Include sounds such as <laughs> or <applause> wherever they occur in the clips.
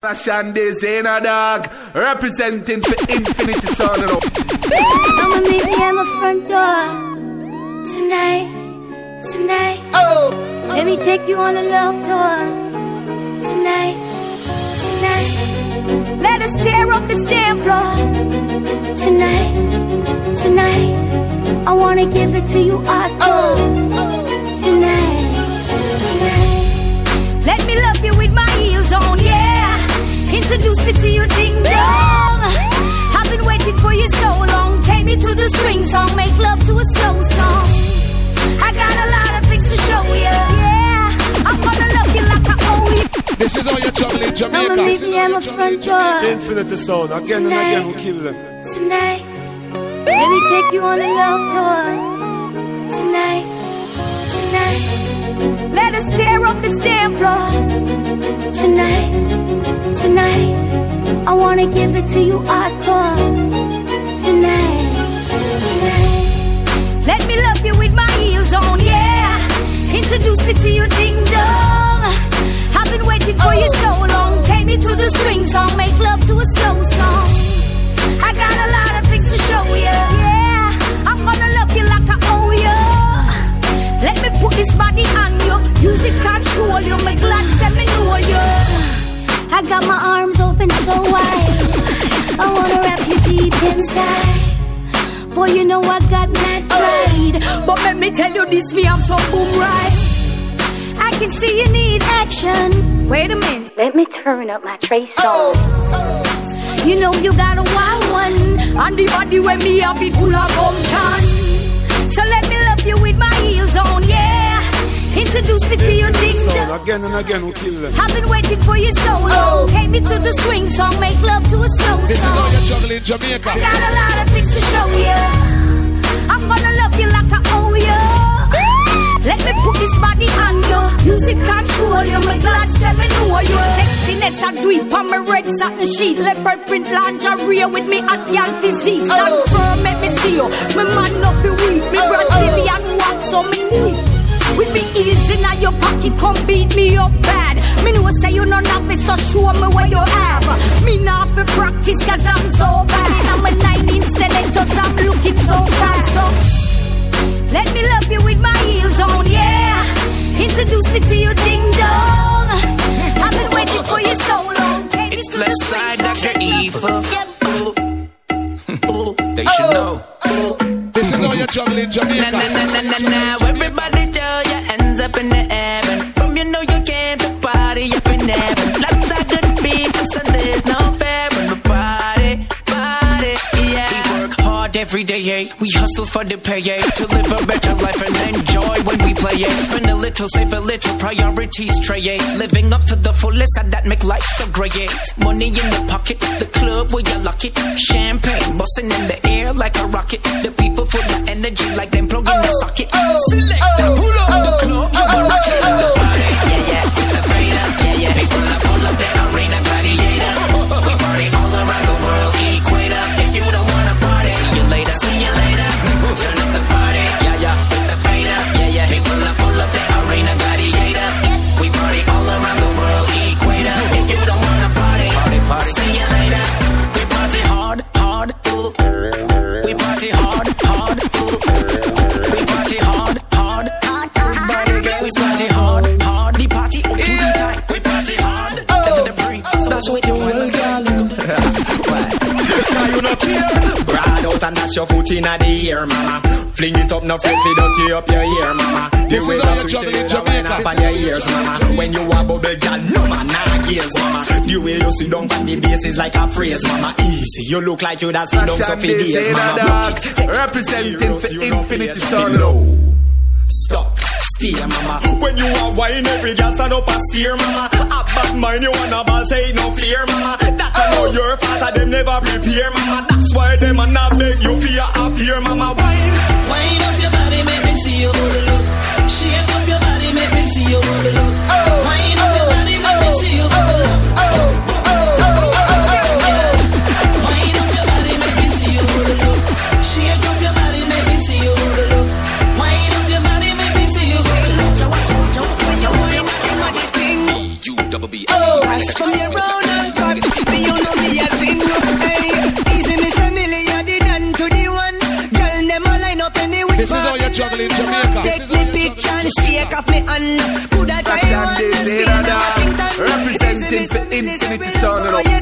Shandy's in a dog, representing for Infinity Sound. I'ma meet you at my front door tonight, tonight. Oh, Let me take you on a love tour tonight, tonight. Let us tear up the stand floor tonight, tonight. I wanna give it to you hardcore oh! tonight, tonight. Let me love you with my heels on, yeah. Introduce me to your ding dong. I've been waiting for you so long. Take me to the swing song, make love to a slow song. I got a lot of things to show you, yeah. I'm gonna love you like I owe you. This is how you travel in I'ma Jamaica. meet me at my front door Infinity sound again and again we kill them. tonight. Let me take you on a love tour tonight, tonight. Let us tear up the stand floor tonight, tonight. I wanna give it to you hardcore tonight, tonight. Let me love you with my heels on, yeah. Introduce me to your ding dong. I've been waiting for you so long. Take me to the swing song, make love to a slow song. I got a lot of things to show you, Let me put this body on you. Use it control you. My glad let me know you. I got my arms open so wide. I wanna wrap you deep inside. Boy, you know I got mad pride. But let me tell you this, me, I'm so boom right. I can see you need action. Wait a minute, let me turn up my trace oh, song. Oh. You know you got a wild one. On the body where me have it full of gumption. So let me love you with my heels on, yeah. Introduce me to your ding dong. again and again we kill them. I've been waiting for you so long. Oh. Take me to the swing song, make love to a slow song. This is how you travel in Jamaica. Got a lot of things to show you. I'm gonna love you like I owe you. Let me put this body on you. Music control you. My glad say me know you. Sexiness I do it on my red satin sheet. Leopard print lingerie with me hot young physique. Stand firm, make me see you. My man not be weak. Me oh. Brazilian wax so me need. With me easy now your pocket come beat me up bad. Me know say you no nothing, so show me what you have. Me not for practice cause I'm so bad. I'm a nine inch stiletto, so I'm looking so bad. So let me love you with my heels on, yeah. Introduce me to your ding dong. I've been waiting for you so long. Take It's me to the left side, Dr. make love Evil. to- They should know. This is how you travel in Na na Jamaica. na na na na. Everybody throw your hands up in the air. And from you know you came to party up in heaven. Every day, yeah. We hustle for the pay, yeah. To live a better life and enjoy when we play, yeah. Spend a little, save a little, priorities tray, yeah. Living up to the fullest, and that make life so great, yeah. Money in the pocket, the club where you lock it. Champagne busting in the air like a rocket. The people full of energy like them plug in the socket. Select, pull up the club, out and dash your foot in the air, mama. Fling it up, no afraid fi dirty up your ear, mama. This the way is how you you sweet in that Jamaica. up on your ears, mama. When you a bubble, girl, no man, nah gaze, mama. The way you sit down on the bass is like a phrase, mama. Easy, you look like you that sit down so Shandy's days, mama. Eh, dog, Block it, take it representing for you Infinity play it Sound. low. Stop. Steer, mama. When you are wine, every girl stand up and steer, mama. A bad mind, you wanna ball, say no fear, mama. That I know your and them never prepare, mama. That's why them a not beg you fear appear, mama. Wine. Wind up your body, make me see your body look. Shake up your body, make me see your body look. Wind shake off me hand. Could I try one? Representing for infinity, sounding up.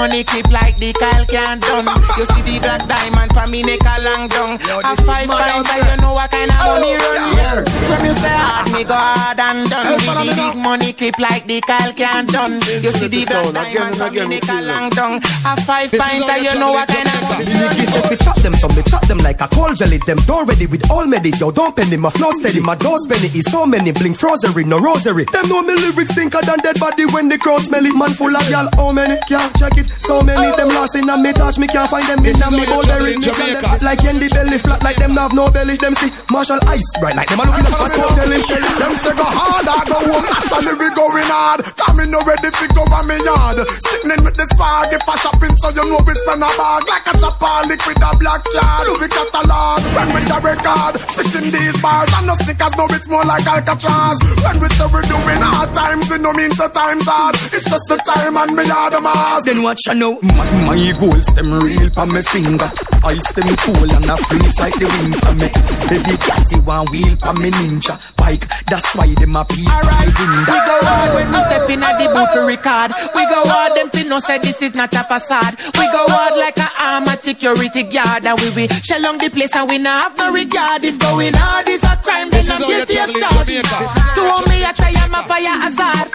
Money clip like the Kyle can done. You see the black diamond for me neck a long down. A five times you know what kind of money run. From you say hard, me go hard and done with the big money clip like the Kyle can done. You see the black diamond for me neck a long down. A five times you know what kind of money run. Nicky said me chop them, so me chop them like a cold jelly. Them don't ready with all medi. Yo, don't penny, my flow steady. My dose penny is so many. Blink frozery, no rosary. Them know me lyrics thinker than dead body when they cross smelly. Man full of y'all, how many? Can't check it. So many oh. them lost in a me touch. Me can't find them in This a is me how bowl berry. juggle in Me can them Jamaica. like candy belly flat like them have no belly. Them see Marshall Ice bright like them a looking at us. Tell him, tell him. Them say go hard, I go home. Actually, we going hard. Coming no ready to go on me yard. Sitting with the swag, if I shopping, so you know we spend a bag like a shopper, liquid a black card. Louis catalog, when we the record, spitting these bars and no stickers, no it's more like Alcatraz. When we say we doing hard times, we no mean the times hard. It's just the time and me are the mask. Then watch I know my, my goals them real pa me finger Ice them cool and I freeze like the winter me Every taxi one wheel pa me ninja bike That's why them a peep Alright, we go hard when we step in at the booth to record. We go hard, them fi know say this is not a facade. We go hard like a armored security guard, and we we shell on the place and we not have no regard. If going hard is a crime, then I'm how guilty as juggle charged. Jamaica. To hold me a try, I'm a fire hazard.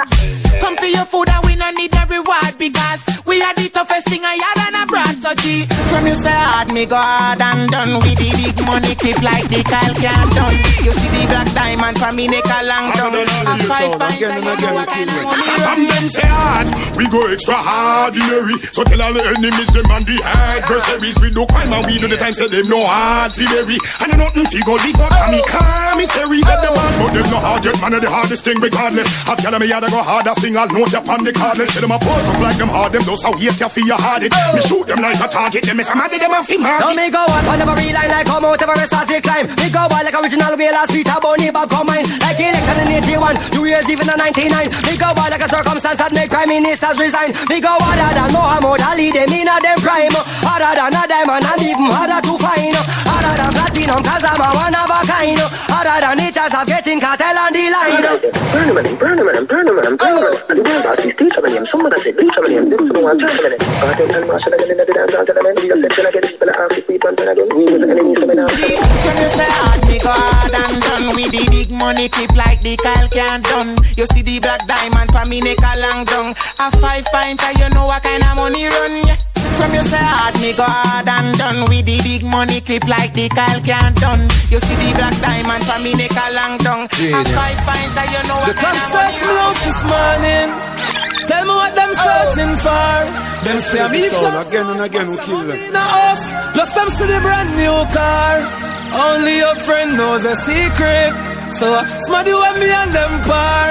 Come for your food and we no need a reward because we are the toughest thing I had and abroad. So G, from you say hard, me go hard and done with the big money clip like the can done. You see the black diamond for me neck a long down. A five five, again and again know what kind of kill money From them say hard, we go extra hard, ordinary. So tell all the enemies them and the adversaries we do crime and we do the time say them no hard theory. And I nothing fi go leave up kami commissary. Said them hard, but them no hard yet. Man of the hardest thing regardless. Have y'all me yada go harder, sing all notes upon the cardless. Say them a pose up like them hard, them those how hate you feel you hard it. Me shoot them like a target, them is a mad them a fi Now market. me go on on every line like come out every start to climb. Me go on like original way last beat a bunny bob combine. Like election in 81, two years even in 99. Me go on like a circumstance that make prime ministers resign. Me go harder than Muhammad Ali, them in a them prime. Harder than a diamond and even harder to find. Harder than platinum cause I'm a one of a kind. Harder than the chance of getting cartel on the line. Burn him in, burn him in, burn him in, burn him in. And the world boss, he's teacher him. Some of us say teacher him. This is the one teacher him. I tell him, I should have been in the dance, I tell him, the. From you say hard, me go hard and done with the big money clip like the Kyle can done. You see the black diamond for me neck a long down. A five pint, and you know what kind of money run. Yeah. From you say hard, me go hard and done with the big money clip like the Kyle can done. You see the black diamond for me neck a long down. A five pint, and you know what The kind of money search me run. out this morning. Tell me what them searching for. Them say I'm This sound evil. again and again we kill them. No us. Plus them see the brand new car. Only your friend knows a secret. So uh, smarty when me and them par.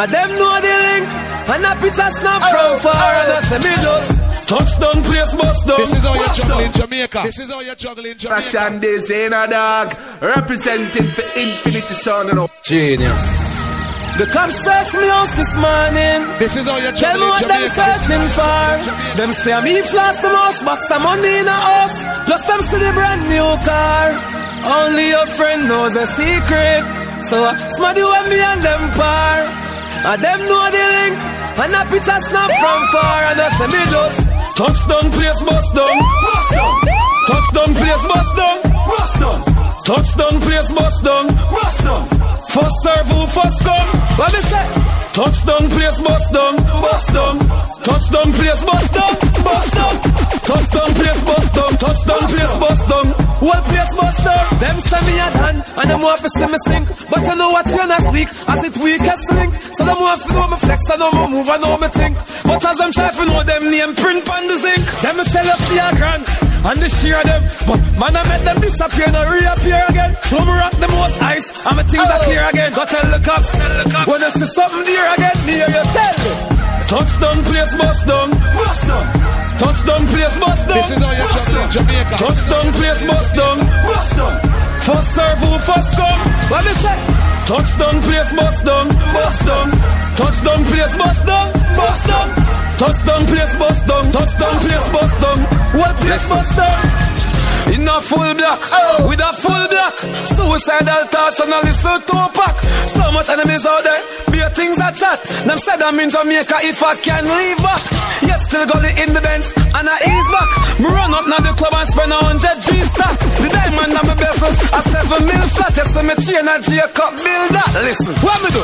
And them know the link. And a picture snap from far. And I say me just touchdown place bust down. This is how you're juggle down. in Jamaica. This is how you juggle in Jamaica. Fashion designer, dog. Representing for Infinity Sound, you know. Genius. The cops search me house this morning. This is how you Tell me what them Jamaica. searching for. Them say I'm e floss the most box of money in a house. Plus them see the brand new car. Only your friend knows a secret. So uh, smarty when me and them par. And them know the link. And a picture snap from far. And I say me just touchdown place bust down. Touchdown place bust down. Bust down. Touchdown, place bust down. First serve, who first come? What me say? Touchdown, place bust down. Bust down. Touchdown, place bust down. Bust down. Touchdown, place bust down. Touchdown, place bust down. Whole place bust down. Them say me a done, and them want to see me sink. But I know what you're not weak, as it weakest link. So them want to know me flex, I know me move, I know me think. But as I'm trying to know them name print on the zinc, them sell up the grand and the share them. But man, I met them disappear and reappear again. Show me rock the most ice, and my things are clear again. Got tell the cops, tell the cops. When you see something dear again, near you tell them. Touchdown, place bust down. Bust down. Touchdown, place bust down. This is how you travel Jamaica. Touchdown, place bust down. Bust down. First serve, who first come? What me say? Touchdown, place bust down. Bust down. Touchdown, place bust down. Bust down. Touchdown, place bust down. Touchdown, place bust down. What place bust down? In a full black, oh. with a full black Suicidal thoughts and a little two pack So much enemies out there, be a things that chat Them said I'm in Jamaica if I can leave back Yet still got the in the Benz and I ease back Me run up now the club and spend a hundred G stack The diamond on my belfast, a seven mil flat Yes, so me chain a J cup build that Listen, what me do?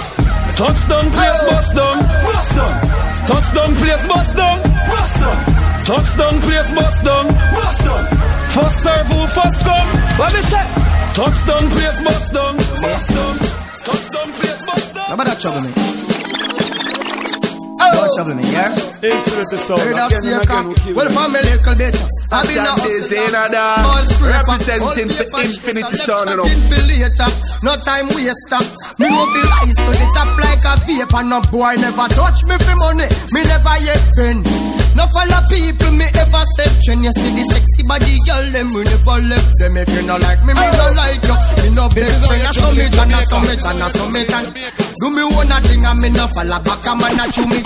Touchdown, place bust down Bust down Touchdown, place bust down Bust down Touchdown, place bust down Bust down First serve, who first come? What me say? Touchdown, place bust down Bust down Touchdown, place bust down Nobody trouble me. Don't trouble me, yeah? Infinity sound. Heard that see a again cock? we kill Well, them. a little bit. I've been Shandy's in a All scraper, Representing paper, Infinity Sound, you know. left chatting for later. No time waster. Me no feel rise to the top like a vapor. No boy never touch me for money. Me never yet friend. No follow people me ever said trend. You see the sexy body girl them we never left them. If you no like me, me no like you. Me no best friend. I saw me and I saw me and I saw me and do me one thing and me no follow back. I'm a chew me.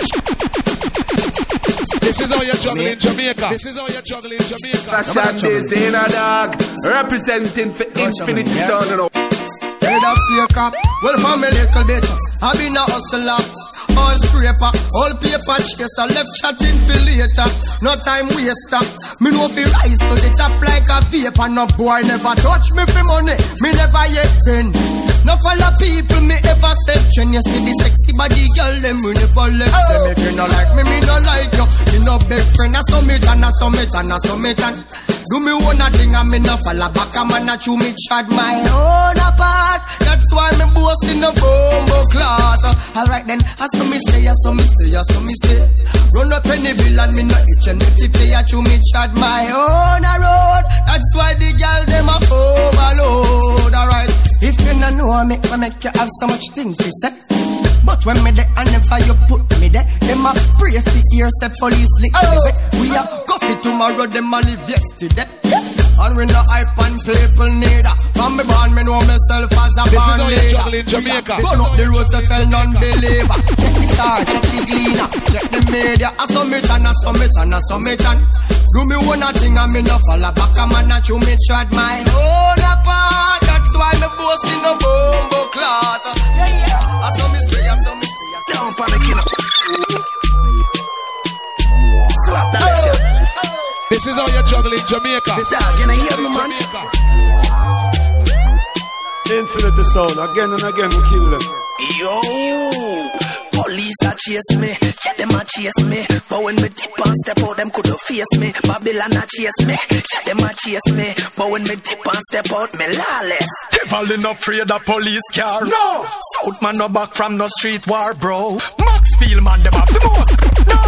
This is how you juggle in Jamaica. This is how you juggle in Jamaica. Shandy's in a dog. Representing for Infinity yeah. Sound, you know. Heard that see a cop. Well, from a little bit, I been a hustler. All scraper, all paper chaser, left chatting for later. No time waster. Me no be rise to the top like a vapor. No boy never touch me for money. Me never yet been. No follow people me ever said trend. You see the sexy body girl them we never left them. Oh. If you no like me, me no like you. Me no big friend. I saw me and I saw me and I saw me and. Do me one a thing and me no follow back a man a chew me chad my own apart. That's why me boss in a bombo class. Alright then, I saw me stay, I saw me stay, I saw me stay. Run up any bill and me no itch and fi pay a chew me chad my own a road. That's why the girl them a overload. Alright, if you no know me, I make you have so much things to say. But when me there and never you put me there, them a pray for ears, say police lick me back. We a coffee tomorrow, them a live yesterday. And we no hype and people need that. From me born, me know myself as a This is born how you leader. juggle in Jamaica. Burn up the road to tell non-believer. Check the star, check the gleaner, check the media. I summit and I summit and I summit and do me one a thing and me no follow back. A man a chew me trad my own apart. That's why me boast in no bombo clot. Yeah, yeah. I saw me stay, I saw me stay. I saw me Down for the killer. Slap that left you. This is how you juggle in Jamaica. Dog, you know, hear me, man. Infinity Sound. Again and again we kill them. Yo, police a chase me, yeah them a chase me. But when me dip and step out, them coulda face me. Babylon a chase me, yeah them a chase me. But when me dip and step out, me lawless. Devil in afraid of police car. No! South man no back from no street war, bro. Maxfield man, them have the most. No!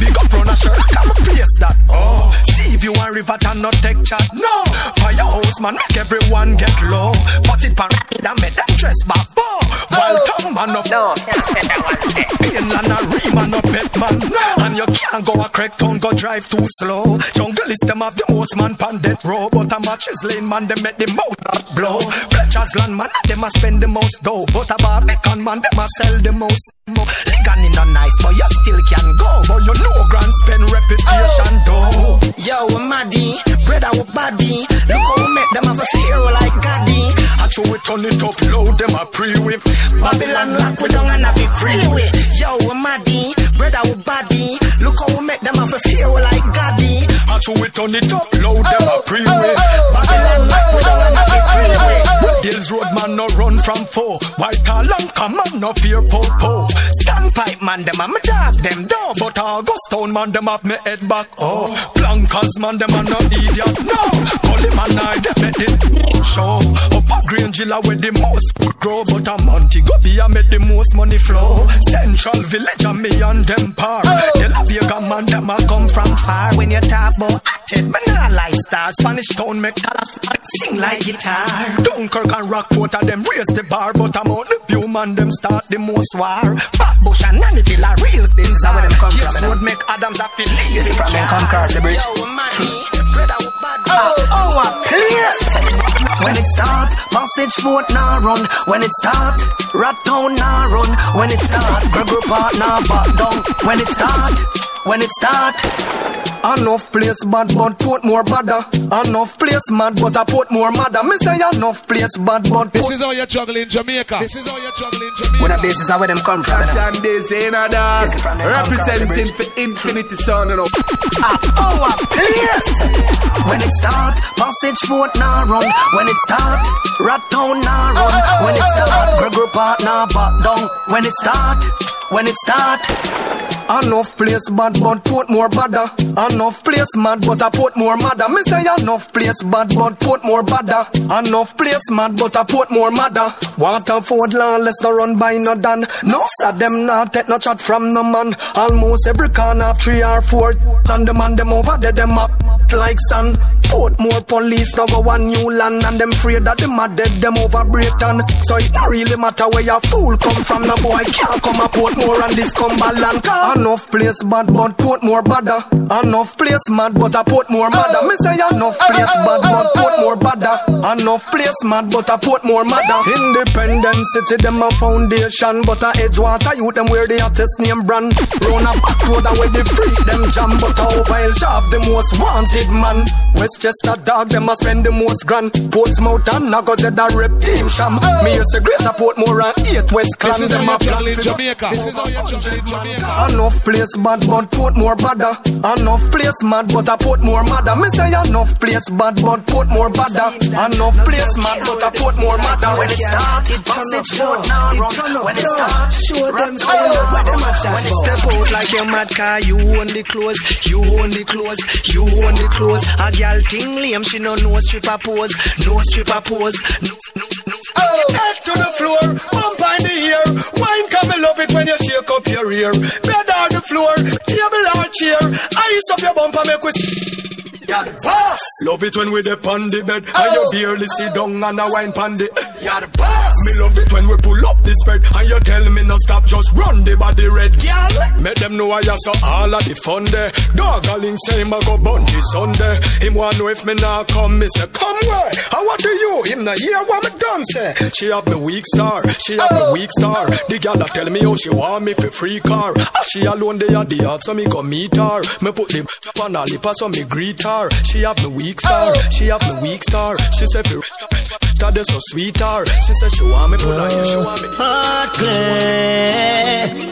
Big up run a shirt, come a place that. Oh! See if you want river and not take chat. No! Firehouse man, make everyone get low. Put it pan rapid and make them dress back. Oh! While tongue man of no, Ream and a pet man. No! And you can't go a crack town, go drive too slow. Jungle is them have the most man pan death row. But a matches lane man, they make the mouth not blow. Fletcher's land man, them a spend the most dough. But a Barbican man, them a sell the most. Ligan in a nice, but you still can go. But you know grand spend reputation though. Yo, we maddy, eh? brother we body. Eh? Look how we make them have a fear like Gaddy. Eh? Actually, we turn it up low, them a pre whip. Babylon lock we and have it freeway. Yo, we maddy, brother we body. Look how we make them have a fear like Gaddy. Actually, we turn it up low, them a pre whip. Babylon lock we down and Hills Road man no run from foe. White or come man no fear po po. Standpipe man them a me dog them down, but Augustown man them have me head back. Oh, Blancas man them a no idiot. No, Gully man I them make it show. Up a Green Gilla where the most grow, but a Montego Bay a make the most money flow. Central Village a me and them par. The La Vega man them a come from far. When you talk about acted, man I like stars. Spanish town make sing like guitar. Dunkirk and Rockfort a them raise the bar, but I'm out the view man them start the most war. Flatbush and Nannyville are real This is where them come from, Yes, you would make Adams a feel This is from them come cross the bridge. Oh, oh, a place. When it start, Passage Fort now run. When it start, rat town now run. When it start, Park now back down. When it start, when it start. Enough place bad, but put more badder. Enough place mad, but I put more madder. Me say enough place bad, but This is how you juggle in Jamaica. This is how you juggle in Jamaica. When a basis are where them come from. you know. Cash and this in a dog. This is from them come cross the Representing for Infinity Sound, you know. Oh, a place. When it start, Passage Fort now run. When it start, rat town now run. When it start, Gregory Park now back down. When it start, when it start. Enough place bad, but put more badder. Enough place mad, but I put more madder. Me say enough place bad, but put more badder. Enough place mad, but I put more madder. Waterford lawless, no run by no done. No sad them not take no chat from no man. Almost every corner have three or four. And the man them over there, them up like sun. Put more police, no go one new land. And them afraid that them are dead, them over Britain. So it not really matter where your fool come from. No boy can't come a port more and this Cumberland. Enough place bad, but put more badder. Enough place mad, but I put more madder. Oh. Me say enough place bad, but put more badder. Enough place mad, but I put more madder. Independent city, them a foundation, but I Edgewater youth them wear the hottest name brand. Run a back road and where they free them jam, but a while shaft the most wanted man. Westchester dog them a spend the most grand. Portsmouth and Nagos at a rep team sham. Me a say greater Portmore and eight West Clan. This is them a juggle in plan Jamaica. This is how you juggle in Jamaica. Enough place bad, but put more badder. Enough place mad, but I put more madder. Me say enough place bad, but put more badder. Enough place mad, but I put more madder. When it start, it Passage Fort now run. When it start, Show them rat say you them a chat When it about. step out like your mad car, you own the clothes, you own the clothes, you own the clothes. A gal ting lame, she no no stripper pose, no stripper pose. No, no, no. Oh, head to the floor, up your ear. Bed on the floor, table or chair. Ice up your bumper, make we. You're the boss. Love it when we dip on the bed and you barely sit down and a wine pon the. You're the boss. Me love it when we pull up this bed and you tell me no stop, just run the body red. Girl, make them know I saw all of the fun there. Gargling say him a go bun this Sunday. Him want know if me nah come, me say come where? How what do you? Him nah hear what me done say. She have me weak star, she have me weak star. The gal a tell me how she want me for free car. Ah, she alone they at the yard so me go meet her. Me put the <laughs> on her lip so me greet her. She have me weak star, she have me weak star. She say fi that they so sweet her. She say she want me pull her hair, she want me.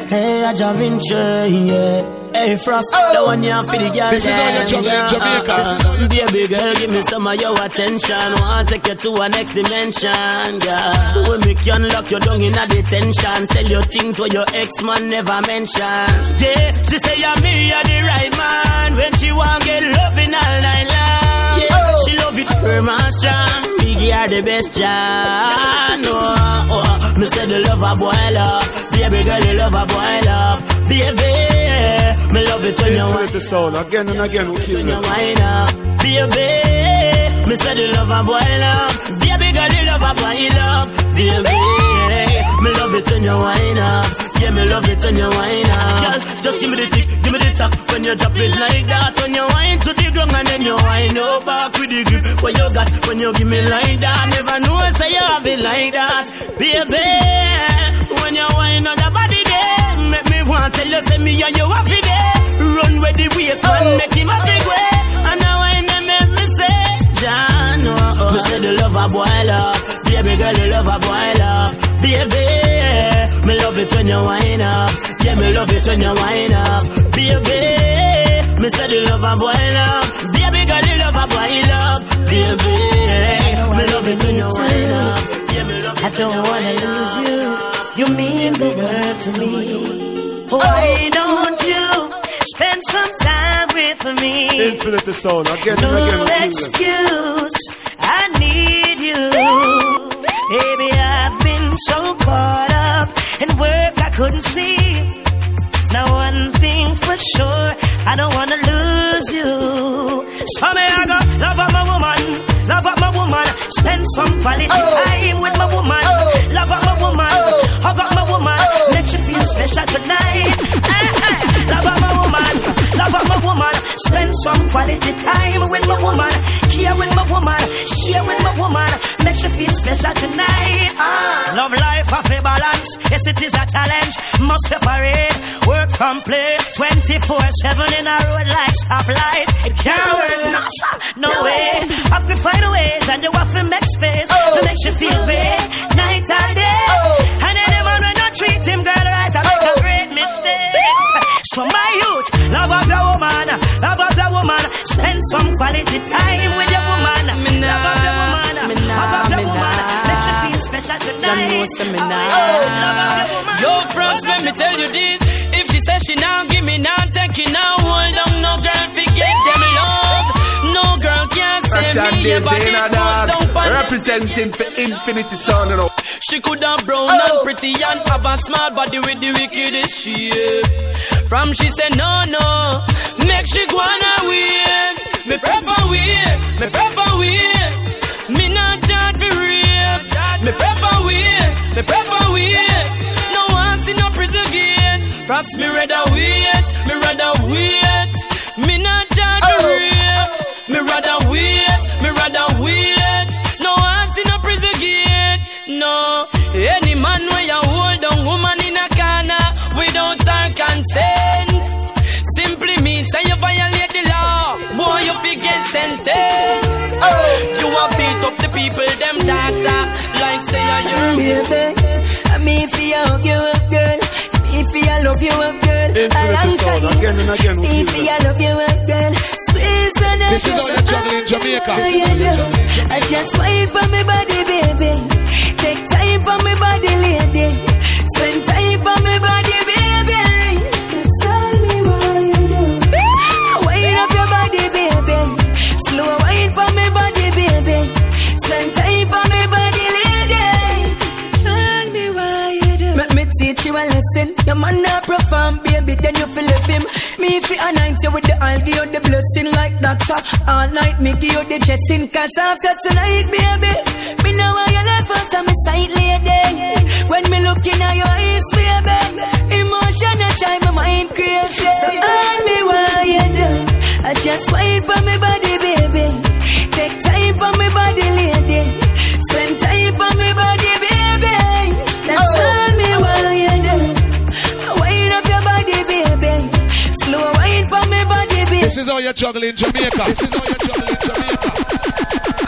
Hey, I jump in yeah. Hey, Frost, oh. the one you have for the girl. This is how you them, juggle in yeah. Jamaica. Uh, this is Baby girl, give me some of your attention. Want to take you to a next dimension, yeah. When make you unlock your down in a detention. Tell you things where your ex-man never mentioned. Yeah, she say you're me, you're the right man. When she want get loving all night long. Yeah, oh. she love it firm and strong. Biggie are the best, John. Oh, oh, me say the love a boil up. Baby girl, the love a boil up. Baby, me love it when you Infinity sound again and again. We kill you wind up, baby. Me say the love a boil up, baby girl the love a boil up, baby. Me love it when you wind up, yeah me love it when you wind up. Girl, just give me the tick, give me the tap when you drop it like that. When you wind to the ground and then you wind up back with the grip what you got when you give me like that. Never know I say you have it like that, baby. When you wind on the body there, make me tell you say me and you have it there. Run with the waist man, oh. make him a big way. And now I them make me say, John, oh, oh. oh. Me say the love a boil up, baby girl, the love a boil up, baby. Me love it when you wind up, yeah, me love it when you wind up, baby. Me say the love a boy love. Baby girl, the love a boy love. Baby, me love it when you wind up. Yeah, me love it I don't wanna lose you. You mean the world to me. Why don't you spend some time with me? Infinity sound again and No again. excuse, I need you. Baby, I've been so caught up in work I couldn't see. Now one thing for sure, I don't wanna lose you. So me I go love up my woman, love up my woman, spend some quality oh. time with my woman, oh. love up my woman, oh. hug up my woman, make you feel special tonight. <laughs> Love up my woman, love up my woman, spend some quality time with my woman, care with my woman, share with my woman, make you feel special tonight. Ah. Love life have a balance, yes it is a challenge, must separate. Work from play, 24/7 in a road like stoplight. It can't work, no sir, no way. Have to find ways and you have to make space to make you feel great, night and day. And any man when not treat him girl right, I make a great mistake. <laughs> So my youth, love of the woman, love of the woman, spend some quality time with your woman. Love of the woman, love of the woman, Let you feel special tonight. Oh, Yo, France, let me tell you this. If she says she now give me now, take it now, hold on, no girl, forget them love. No girl can say Russian me, days but in it a goes down dog. pan Representing for Infinity Sound, you know. She could have brown and oh. pretty and have a small body with the wickedest shape. From she said no no, make she go on her ways. Me prefer wait, me prefer wait. Me not charge for rape. Me prefer wait, me prefer wait. No one see no prison gate. Frost me rather wait, me rather wait. Me not charge for oh. rape. Me rather wait, me rather wait. No one see no prison gate. No, any man where you consent. Simply means say you violate the law, boy you fi get sentenced. You a beat up the people them data like say you're Baby, I mean for you, you up, girl. Me for you, love you up, girl. A long sound time. again and again. we Me kill for love you up, girl. Squeeze and This is how you're in Jamaica. I just wait for me body, baby. Take time for me body, a lesson. Your man not perform, baby, then you feel left him. Me fi anoint you with the I'll give you the blessing like doctor. All night me give you the jetting. Cause after tonight, baby, me know why you left out of my sight lady. When me look in your eyes, baby, emotion a drive my mind crazy. So tell me what you do. I just wait for me body, baby. Take time for me body, This is how you're juggling in Jamaica. This is how you're juggling in Jamaica.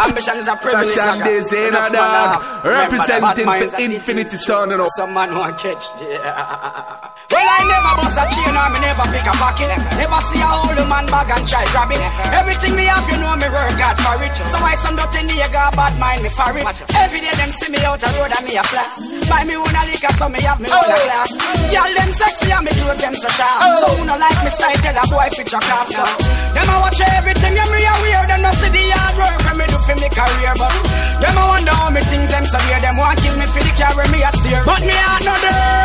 Ambition is a privilege. Russian nigga. days in a dog. have. Remember that. Representing Bad minds for that Infinity Sound, you know. Some man want catch. Yeah. Well, I never bust a chain or me never pick a pocket. Never see a old man bag and try grab it. Everything me have, you know me work hard for it. So why some dirty nigga bad mind me for it? Every day them see me out the road and me a flat. Buy me one a liquor so me have me one a oh. glass. Girl them sexy and me clothes them so sharp. Oh. So who no like me style tell a boy fit your off. So them a watch everything you me a wear. Them no see the hard work when me do for me career. But them a wonder how me things them so weird. Them want kill me for the carry me a steer. But me heart no dirty.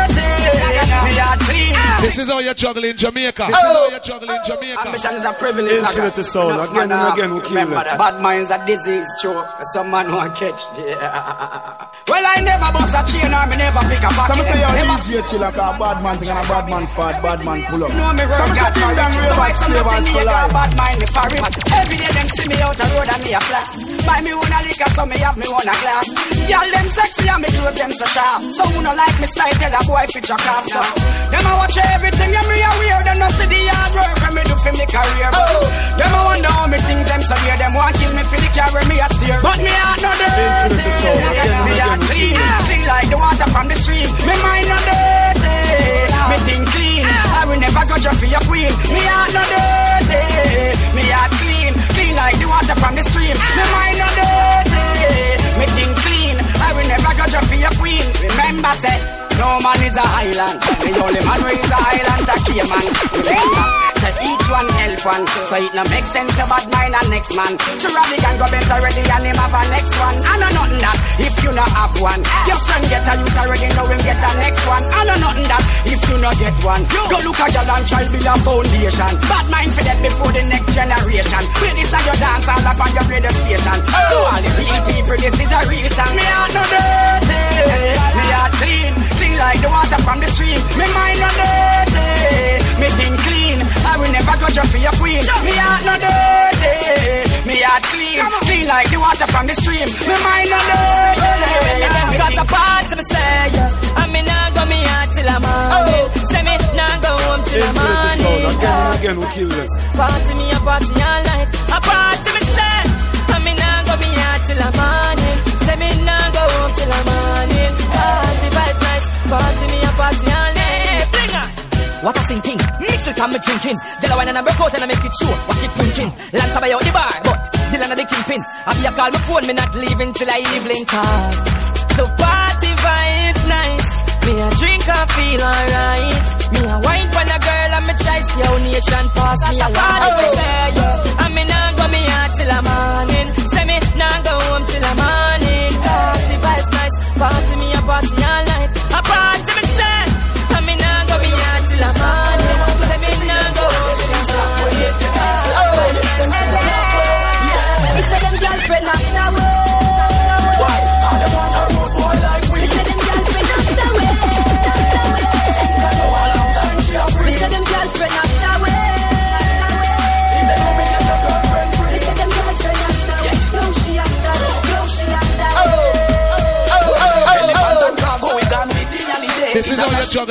Me heart clean. This is how you're juggling Jamaica. This is oh. how you're juggling Jamaica. Ambition is a privilege. Infinity sound Enough again and again. We kill Remember that. Bad minds a disease, choke. Some man want catch. Yeah. Well, I never bust a chain or me never pick a pocket. Some say you're Never easier killer cause bad man thing and a bad man fat, bad man pull up. know me work Some say hard for feel them it. real So why bad some flavors dirty for nigga life. bad mind me for it? Every day them see me out the road and me a flat. Buy me one a liquor so me have me one a glass. Girl them sexy and me clothes them so sharp. So who no like me style tell a boy fit your off. So them a watch everything you me a wear. Them no see the hard work when me do for me career. But oh. them a wonder how me things them so weird. Them want kill me for the carry me a steer. But me heart no dirty. Me heart clean, ah, clean like the water from the stream. Me mind no dirty. Me think clean. Ah. I will never grudge you for your queen. Me heart no dirty like the water from the stream. Me mind no dirty, me think clean. I will never go to be a queen. Remember, say, no man is an island. The only man who is an island, a man. Remember say each one help one. So it no make sense to bad mind and next man. Sure, the gang go bent already and him have a next one. I know nothing that if you not have one. Your friend get a youth already know him get a next one. I know nothing that if you not get one. Go look at your and try build a foundation. Bad mind for that before the next generation. Play this at your dance all up on your radio station. To all the real people, this is a real song. Me heart no dirty, me heart clean, clean like the water from the stream. Me mind no dirty, me think clean. I will never grudge you for your queen. Me heart no dirty, me heart clean, clean like the water from the stream. Me mind no dirty. Got a part to me say, yeah. I mean, I go me out till I'm morning. Say me, now go home till I'm morning. Again again we kill them. Party me a party all night. A party me say, I mean, now go me out till I'm morning. Say me, now go home till I'm morning. Ah, the vibes nice. Party me a party all night. Bring us. What a sinking, mix with I'm drinking. Yellow wine and I break out and I make it show. Watch it printing. Lance about out the bar, but Dylan of the kingpin. I be a call my phone, me not leaving till I evening cause The party vibe nice. Me a drink and feel alright. Me a wine for a girl and me try see how nation pass me a party oh. me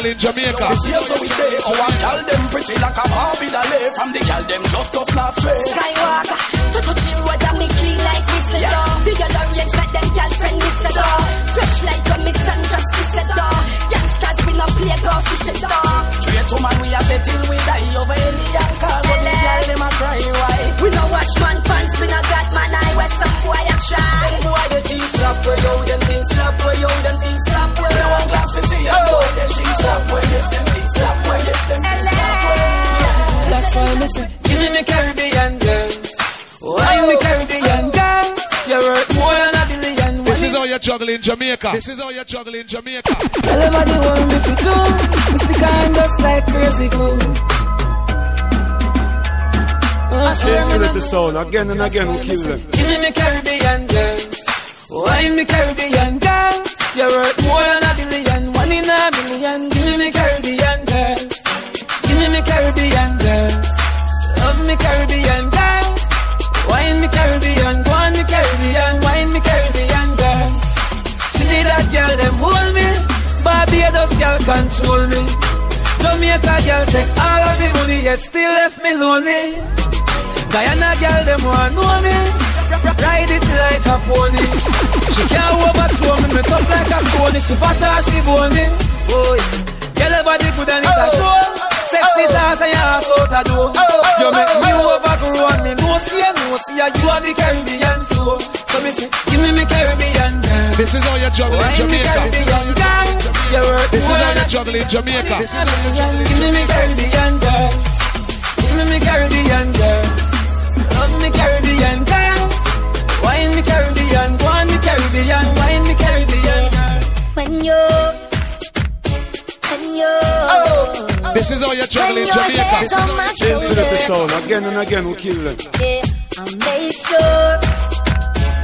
is how you juggle in Jamaica. This year so we day, our oh, gal them pretty like a Barbie doll. From the gal them just off laugh straight. Skywalker, to touch you what I'm clean like whistle door. The yellow range like them girlfriend whistle door. Fresh like when me son just whistle door. Youngsters we no play go fish it door. Straight to man we a say till we die over alien cargo. The gal them a cry why? We no watch man pants, we no got man eye where some boy a try. Boy, the things slap where you, them things slap where you, them juggle in Jamaica. This is how you juggle in Jamaica. Tell everybody want me to too. Me stick on just like crazy glue. Uh, Infinity sound. Again and again we kill them. Give me me Caribbean girls. Why me Caribbean girls? You're worth more than a billion. One in a billion. Give me me Caribbean girls. Give me me Caribbean girls. Control me. Jamaica girl take all of me money yet still left me lonely. Guyana girl them want know me. Ride it like a pony. She can't overthrow me. Me tough like a stone. She fat she bony. Boy, girl her body good and it a show. Sexy oh. dance and your ass out a door. Oh, oh, you make me overgrow and me no see you, no see you. You are the Caribbean flow. So me say, give me me Caribbean girl. This is how you juggle in Wine me Jamaica. Caribbean girl. You're This is how you juggle in Jamaica. Give me me Caribbean girl. Give me me Caribbean girl. Love me Caribbean girl. Wine me Caribbean. Go on me Caribbean. Wine me Caribbean girl. When you, when you, This is how you juggle in When your Jamaica. head's on my Infinity sound. Again and again we'll kill them. Yeah, I make sure,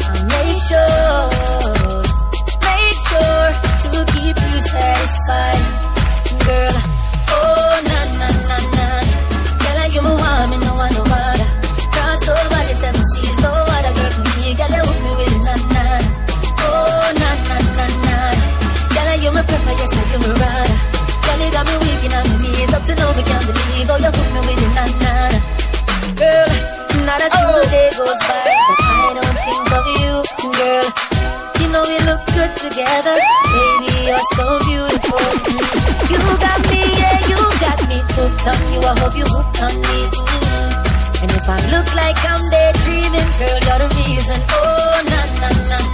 I make sure, make sure to keep you satisfied, girl. Me can't believe how you hook me with na na. Girl, not a single day goes by that I don't think of you, girl. You know we look good together, baby. You're so beautiful. You got me, yeah, you got me hooked on you. I hope you hooked on me. Mm. And if I look like I'm daydreaming, girl, you're the reason. Oh, na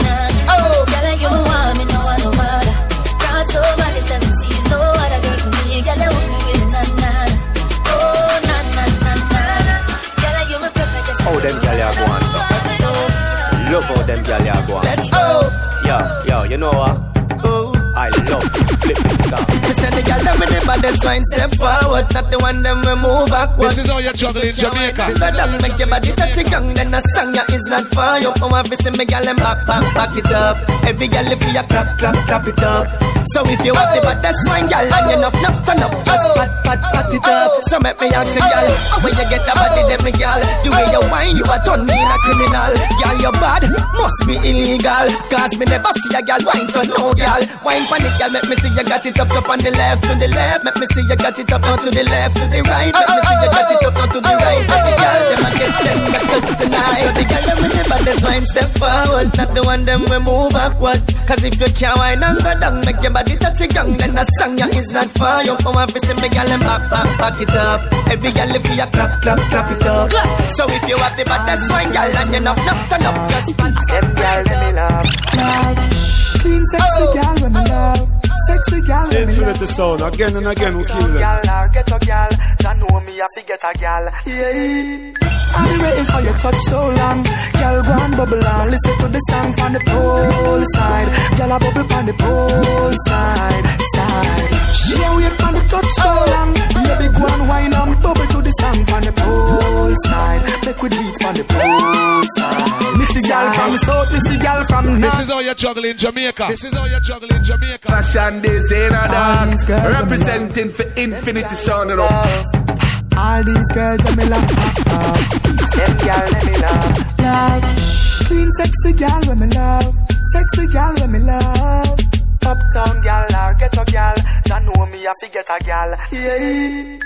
love how them gyal ya go on. Let's go. Yo, yo, you know what? Uh, oh. I love this flipping song. Me send the gyal them me the baddest step forward, not the one them we move backward. This is how you juggle in Jamaica. This a done make your body touch it young, then a song ya is not for you. Oh, I see me gal and back, back, back it up. Every gal if you clap, clap, clap it up. So if you want the baddest wine, gal, and you enough, enough, turn up, just pat, pat, pat it up. So make me ask you, gal, when you get the body, then me gal, the way you wine, you a turn me a criminal. Gal, you bad, must be illegal. Cause me never see a gal wine, so no gal. Wine pan it, gal, make me see you got it up, up on the left, to the left. Make me see you got it up, now to the left, to the right. Let me see you got it up, now to the right. The gal, them a get them, a touch the night. So the gal, them with the baddest wine, step forward. Not the one them we move backward. Cause if you can't wine and go down, make your body touch it young, then the song ya is not for you. Oh, I see me gal, and back, back, back it up. Every gal, if you clap, clap, clap it up. So if you have the baddest wine, gal, and you enough, enough, turn up, just Them gal, them me love. Clean, sexy oh. gal, when me love. Sexy gal, when me love. Infinity sound, again and again we kill them. Gal, get a gal, Jah know me, I fi get a gal. Yeah. I've been waiting for your touch so long. Girl, go and bubble and listen to the song from the pole side. Girl, I bubble on the pole side, side. She a wait for the touch so oh. long. Baby, go and wine and bubble to the song from the pole side. Make we beat on the pole side. Missy gal from south, missy gal from north. This is how you juggle in Jamaica. This is how you juggle in Jamaica. Flash and this eh, ain't a All these girls dog. Representing for Infinity Sound, you know. All these girls are me love. Them gal, them me love. Love. Clean, sexy gal, when me love. Sexy gal, when me love. Uptown gal or ghetto gal, Jah know me, I fi get a gal. Yeah.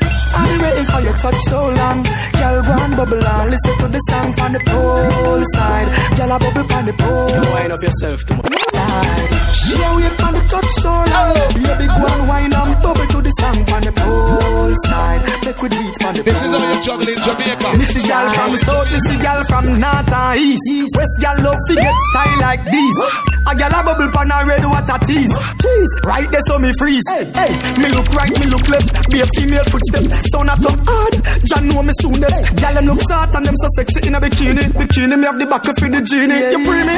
Been waiting for your touch so long. Girl, go and bubble and listen to the song from the pole side. Girl, I bubble on the pole. You wind up yourself too much. side. She a wait for the touch so long. Baby, go and wine and bubble to the song from the pole side. Make we beat on the This is how you juggle in Jamaica. Missy gal from south, Missy gal from north and east. West gal love to get style like this. A gal a bubble pan a red water tease. Jeez, right there so me freeze. Hey, hey, me look right, me look left. Be a female footstep. Sound a tongue hard. John know me soon them. Gal them look soft and them so sexy in a bikini. Bikini me have the back of the genie. You free me?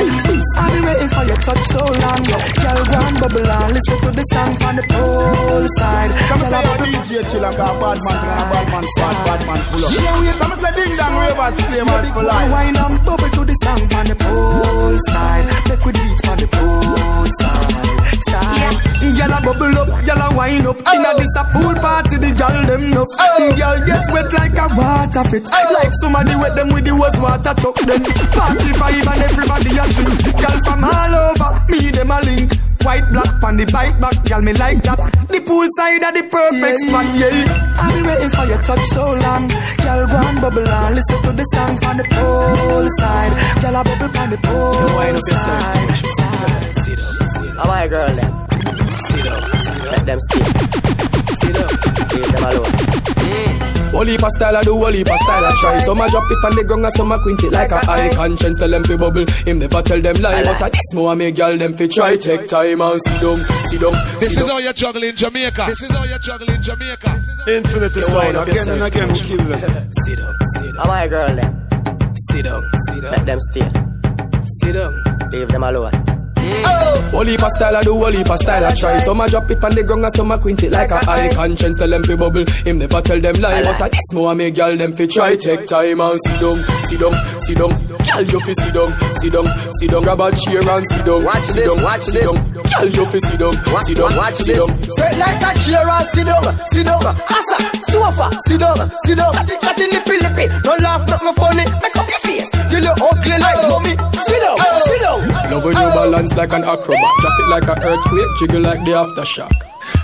I've been waiting for your touch so long. Gal go and bubble and listen to the song from the pole side. Come say a DJ killer got bad man a bad man fat, bad man pull up. Yeah, we Come say ding dong ravers, flavors for life. Wine and bubble to the song on the pole side. Make we beat on the pole side. Side. Gyal a bubble up, gyal a wine up. Inna oh. this a pool party, the gyal them nuff. Oh. Gyal get wet like a water pit. Oh. Like somebody wet them with the hose water chuck them. Party five and everybody a drink. Gyal from all over, me them a link. White black on the bike back, gyal me like that. The pool side the perfect spot, yeah. I've been waiting for your touch so long. Gyal go and bubble and listen to the song on the pole side. Gyal a bubble on the pole You wind up yourself too side. much. side. Sit up, sit How my girl them? sit up, sit Let them stay. sit up. Leave them alone. Whole heap of style I do, whole heap of style I try. Some a drop it on the ground and some a quint it like a eye Conscience. Tell them fi bubble, him never tell them lie. But a this more me girl them fi try. Take time and sit down, sit down. This is how you juggle in Jamaica. This is how you juggle in Jamaica. Infinity You sound, wind up again and again we too kill them. <laughs> Sit down, sit How down, my girl them? sit down, sit Let them stay. sit down. Leave them alone. Oh. Whole heap of style I do, whole heap of style I try Some a drop it on the ground and some a quint it like a eye Conscience tell them fi bubble, him never tell them lie But a this more me girl them fi try Take time and sit down, sit down, sit down Girl you fi sit down, sit down, sit down Grab a chair and sit down, Watch sit this, down, watch sit this. down Girl you fi sit down, sit down, Watch sit this. down Sit like a chair and sit down, sit down. Asa, sofa, sit down, sit down. Cut it, lippy, lippy. No laugh, nothing funny. Make up your face till you ugly like oh. mommy. Sit down, oh. sit down. Love when you balance like an acrobat. Drop it like an earthquake, jiggle like the aftershock.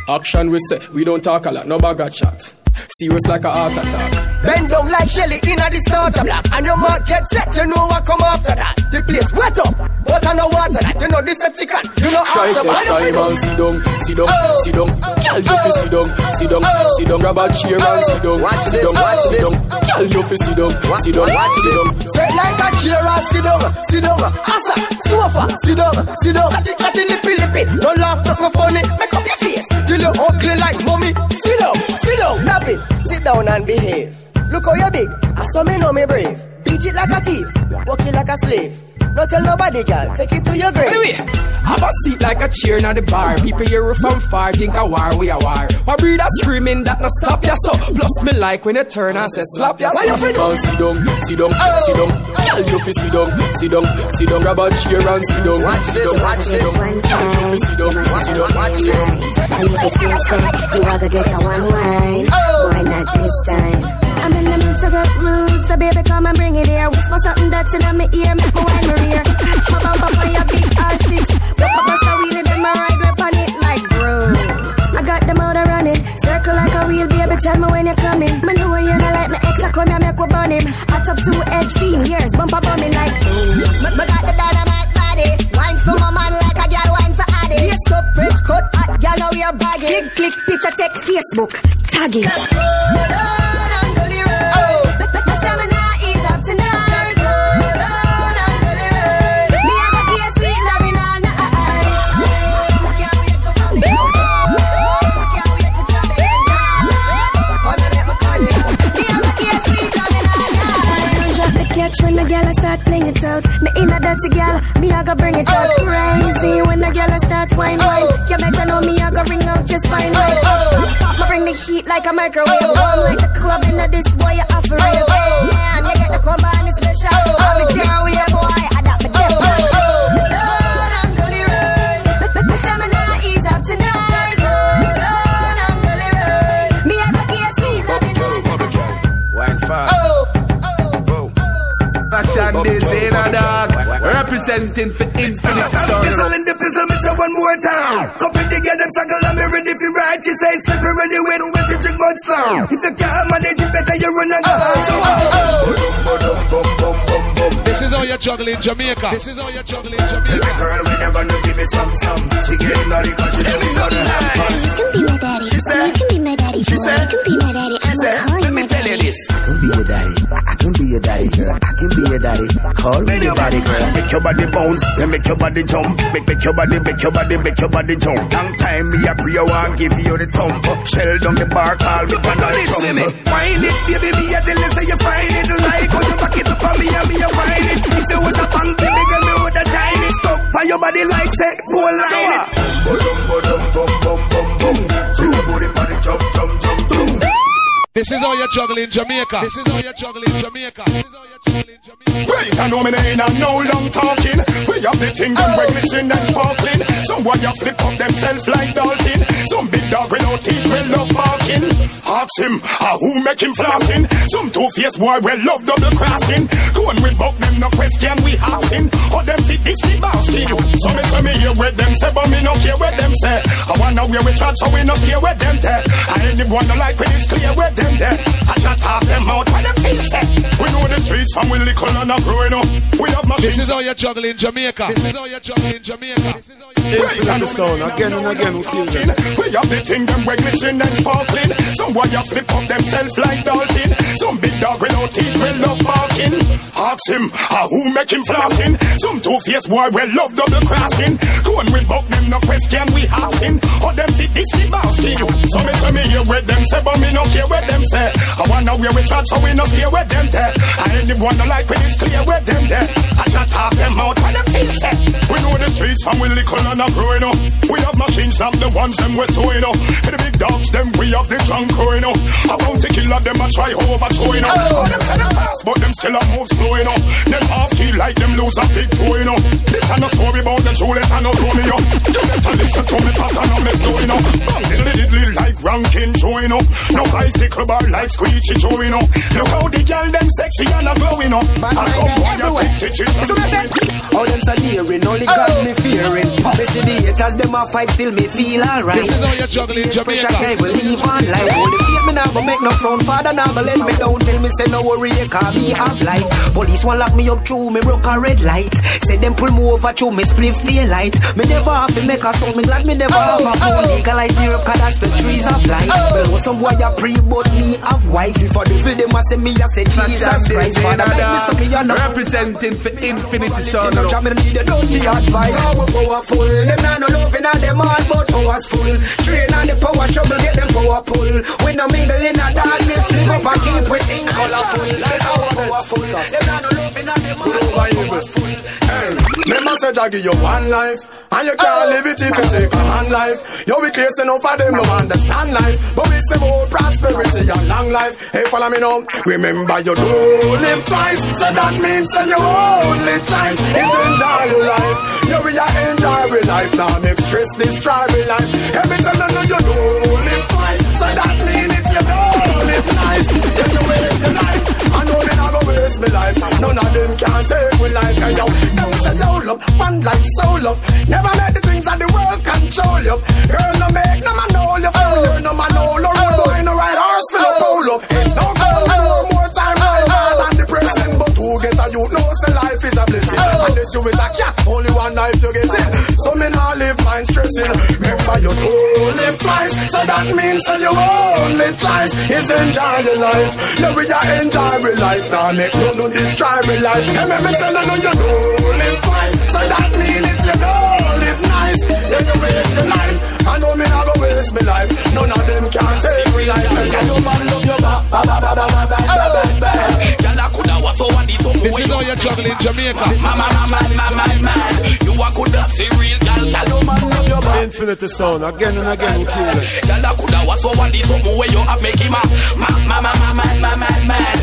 Action we say, we don't talk a lot, no bag of chat Serious like a heart attack Bend down like Shelly in a the starter block. And your mark get set, you know what come after that. The place wet up, but I know water that. You know Decepticon, you know Try after take time and oh. sit down, sit down, oh. sit down Girl you fi sit down, sit down, oh. sit down Grab a chair and sit down, Watch sit down, watch sit down Girl you fi sit down, sit down, Watch sit down. Sit like a chair and sit down, sit down. Asa, sofa, sit down, sit down. Cut it, lippy, lippy. No laugh, nothing funny. Make up your face till you ugly like mommy. Sit down and behave. Look how you big, I saw me know me brave. Beat it like a thief, walk it like a slave. Don't tell nobody, girl. Take it to your grave. Anyway, have a seat like a chair in the bar. People hear you from far, think a war, we a war. What breed a screaming that no stop ya so. Plus me like when you turn and say slap ya. Why you fi do? Sit down, sit down, oh. sit down. Girl, you fi sit down, sit down, sit down. Grab a chair and sit down. Watch sit this, down, watch sit this down. one Girl, you fi sit down, sit down, Watch sit down. And if it feels good, you ought to get a one wine. Oh. Why not this time? I'm in the mood to get rude, so baby come and bring it here. Whisper something that's in my ear, make my wine my rear. Shove up up on your big R6, whip bust a wheelie, then my ride rip on it like vroom. I got the motor running, circle like a wheel, baby. Tell me when you're coming. Me know you not like my ex, I come here make we him. Hot up two head fiend, years bumper bumming like boom. Me, me got the dynamite body, wine for my man like a girl wine for Addy. Yes up, French cut, hot girl now we are baggy. Click click, picture take Facebook, tag it. Catch when the gal start fling it out. Me in a dirty gal, me I go bring it out. Oh. Crazy when the gal start wine oh. wine. You better know me I go ring out your spine oh. wine. Me bring the heat like a microwave. Warm like the club in this boy you off rave. Fashion designer dog. Representing for Infinity Sound. Pistol in the pistol, me say one more time. Cup in the girl, them circle, and me ready for ride. She say slippery when you wait, when she drink mud slam. If you can't manage it better, you run and go. Oh, so, oh, oh. This is how you juggle in Jamaica. This is how you juggle in Jamaica. Every girl we never know give me some some. She get naughty cause she never saw the You can be my daddy. She said. You can be my daddy. She said. You can be my daddy. She said, this. I can be your daddy. I can be your daddy, girl. I can be your daddy. Call me your daddy, girl. Make your body bounce, then make your body jump. Make, make your body, make your body, make your body jump. Long time me a pray, I want give you the thump. Shell down the bar, call me on the thump. Wine it, baby, me a tell you say you find it. Like how you back it up on me and me a wine it. If it was a bang, baby, girl, me woulda shine it. Stuck by your body like say, pull line it. This is how you juggle in Jamaica. This is how you juggle in Jamaica. This is how you juggle in Jamaica. Wait, I know me ain't a no long talking. We have the thing them when glisten and sparkling. Some boy you flip up themself like dolphin. Some big dog without teeth will love barking. Ask him, ah, who make him flossing? Some two-faced boy will love double crossing. Go on with buck them no question we asking. Or them fit this the basking. So me say me hear what them say, but me no care what them say. I wanna wear we chat, so we no care what them say. I ain't anyone no like when it's clear what them there. I shut off them out when them feel set. We know the streets and we little and not growing up. We have machines. This is how you juggle in Jamaica. This is how you juggle in Jamaica. This is how you Infinite the sound again and again we kill them. We have the thing them when glisten and sparkling. Some boy you flip up themself like dolphin. Some big dog without teeth will love barking. Ask him, ah, who make him flossing? Some two-faced boy will love double crossing. Go on with buck them no question we asking. Or them fit this the basking. So me say me hear what them say, but me no care what them say. I wanna wear we chat, so we no care what them say. I anyone no like when it's clear what them there. I shut off them out when them feel set. We know the streets and we little and not growing up. We have machines, not the ones them we're sewing up. And the big dogs, them we have the drunk growing up. I want to kill them, I try overthrowing up. Oh. them say them fast, but them still a move slowing up. Them half key like them lose a big toe, up. This ain't a story about the Juliet and no Romeo. You better listen to me, pattern on me flowing up. Bang diddly diddly like ranking showing up. No bicycle bar like squeegee showing up. Look how the girl them sexy and a glowing up. And some boy a take stitches and So me say, how them so daring, only got oh. me fearing. Me see the haters, them a fight, still me feel alright. This is how you juggle in Pressure Jamaica. can't will leave on life. Only fear me now, but make no frown. Father now, but let me down. Tell me say no worry, you call me have life. Police want lock me up through me broke a red light. Say them pull me over through me spliff daylight. Me never have to make a sound. Me glad me never oh, have a phone. Oh. Legalize Europe, cause that's the trees of life. Well, some boy a pre, but me have wife. If I do feel them, I say me, I say Jesus Christ. Father, make me so me, you know. Representing for infinity sound. No jam, me need the dirty advice. Power powerful, them nah no love in them heart, but power's full. Strain on the power trouble, get them power pull. When no mingle in a darkness, live up and keep it in colorful. Like our powerful. Them not no love in a them heart full. Hey, remember said I give you one life. And you can't oh. live it if you take a man life. Yo, we clear enough for them, no understand life. But we say more prosperity and long life. Hey, follow me now. Remember you don't live twice. So that means that your only choice is enjoy your life. Yo, we are enjoy your life. Now make stress destroy your life. Every time you know you don't live twice. So that means if you don't live nice, then you waste your life. I know they not gonna waste my life. None of them can take my life. And yo, them say yo love, one life so love. Never let the things of the world control you. Girl, no make no man know you. Oh. Girl, no man know no road boy, no ride horse for the polo. It's no goal, no more time, my heart and depressing. But who get a youth knows the life is a blessing. Oh. Unless you is a cat, only one life you get it. So me not live mind stressing. Remember you don't twice, so that means that you only choice is enjoy your life. Yeah, we are enjoy your life. Now make no no destroy your life. Hey, me me tell you no you live twice, Jamaica. Mama, mama, mama, man. You a coulda see real girl, tell your man love your back. Infinity sound, again and again we kill them. Girl, I coulda was so what this something where you have make him a ma, ma, ma, ma, man, ma, man, man.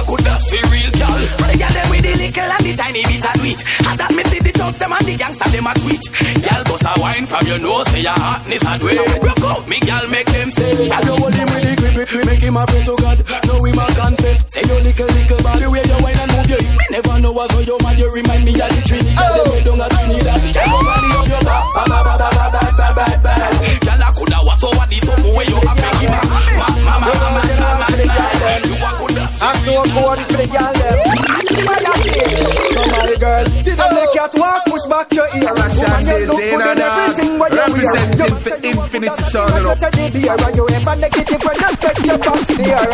You a coulda see real girl. But the girl them with the little and the tiny bit of tweet. And that me see the tough them and the gangster them a tweet. Girl, bust a wine from your nose, say your hotness and way. Broke out, me girl make them say. I don't hold him with the grip, grip, make him a pray to God. No we man confess. Say your little, little body where you wine and move you. Me never know what's on your man, you remind me of the Trinity. Girl, them way down a Trinidad. Girl, your body of your back, ba, ba, ba, ba, ba, ba, ba, ba, ba. Girl, I coulda was so what this something where you have make him a ma, ma, ma, ma, ma, ma, ma, I'm so going for the girl. Girl, did I make you walk, push back your ear? Woman, you look good in everything what you wear. You for you Infinity Sound, you know. what you teddy bear, and you ever negative when you take your back steer.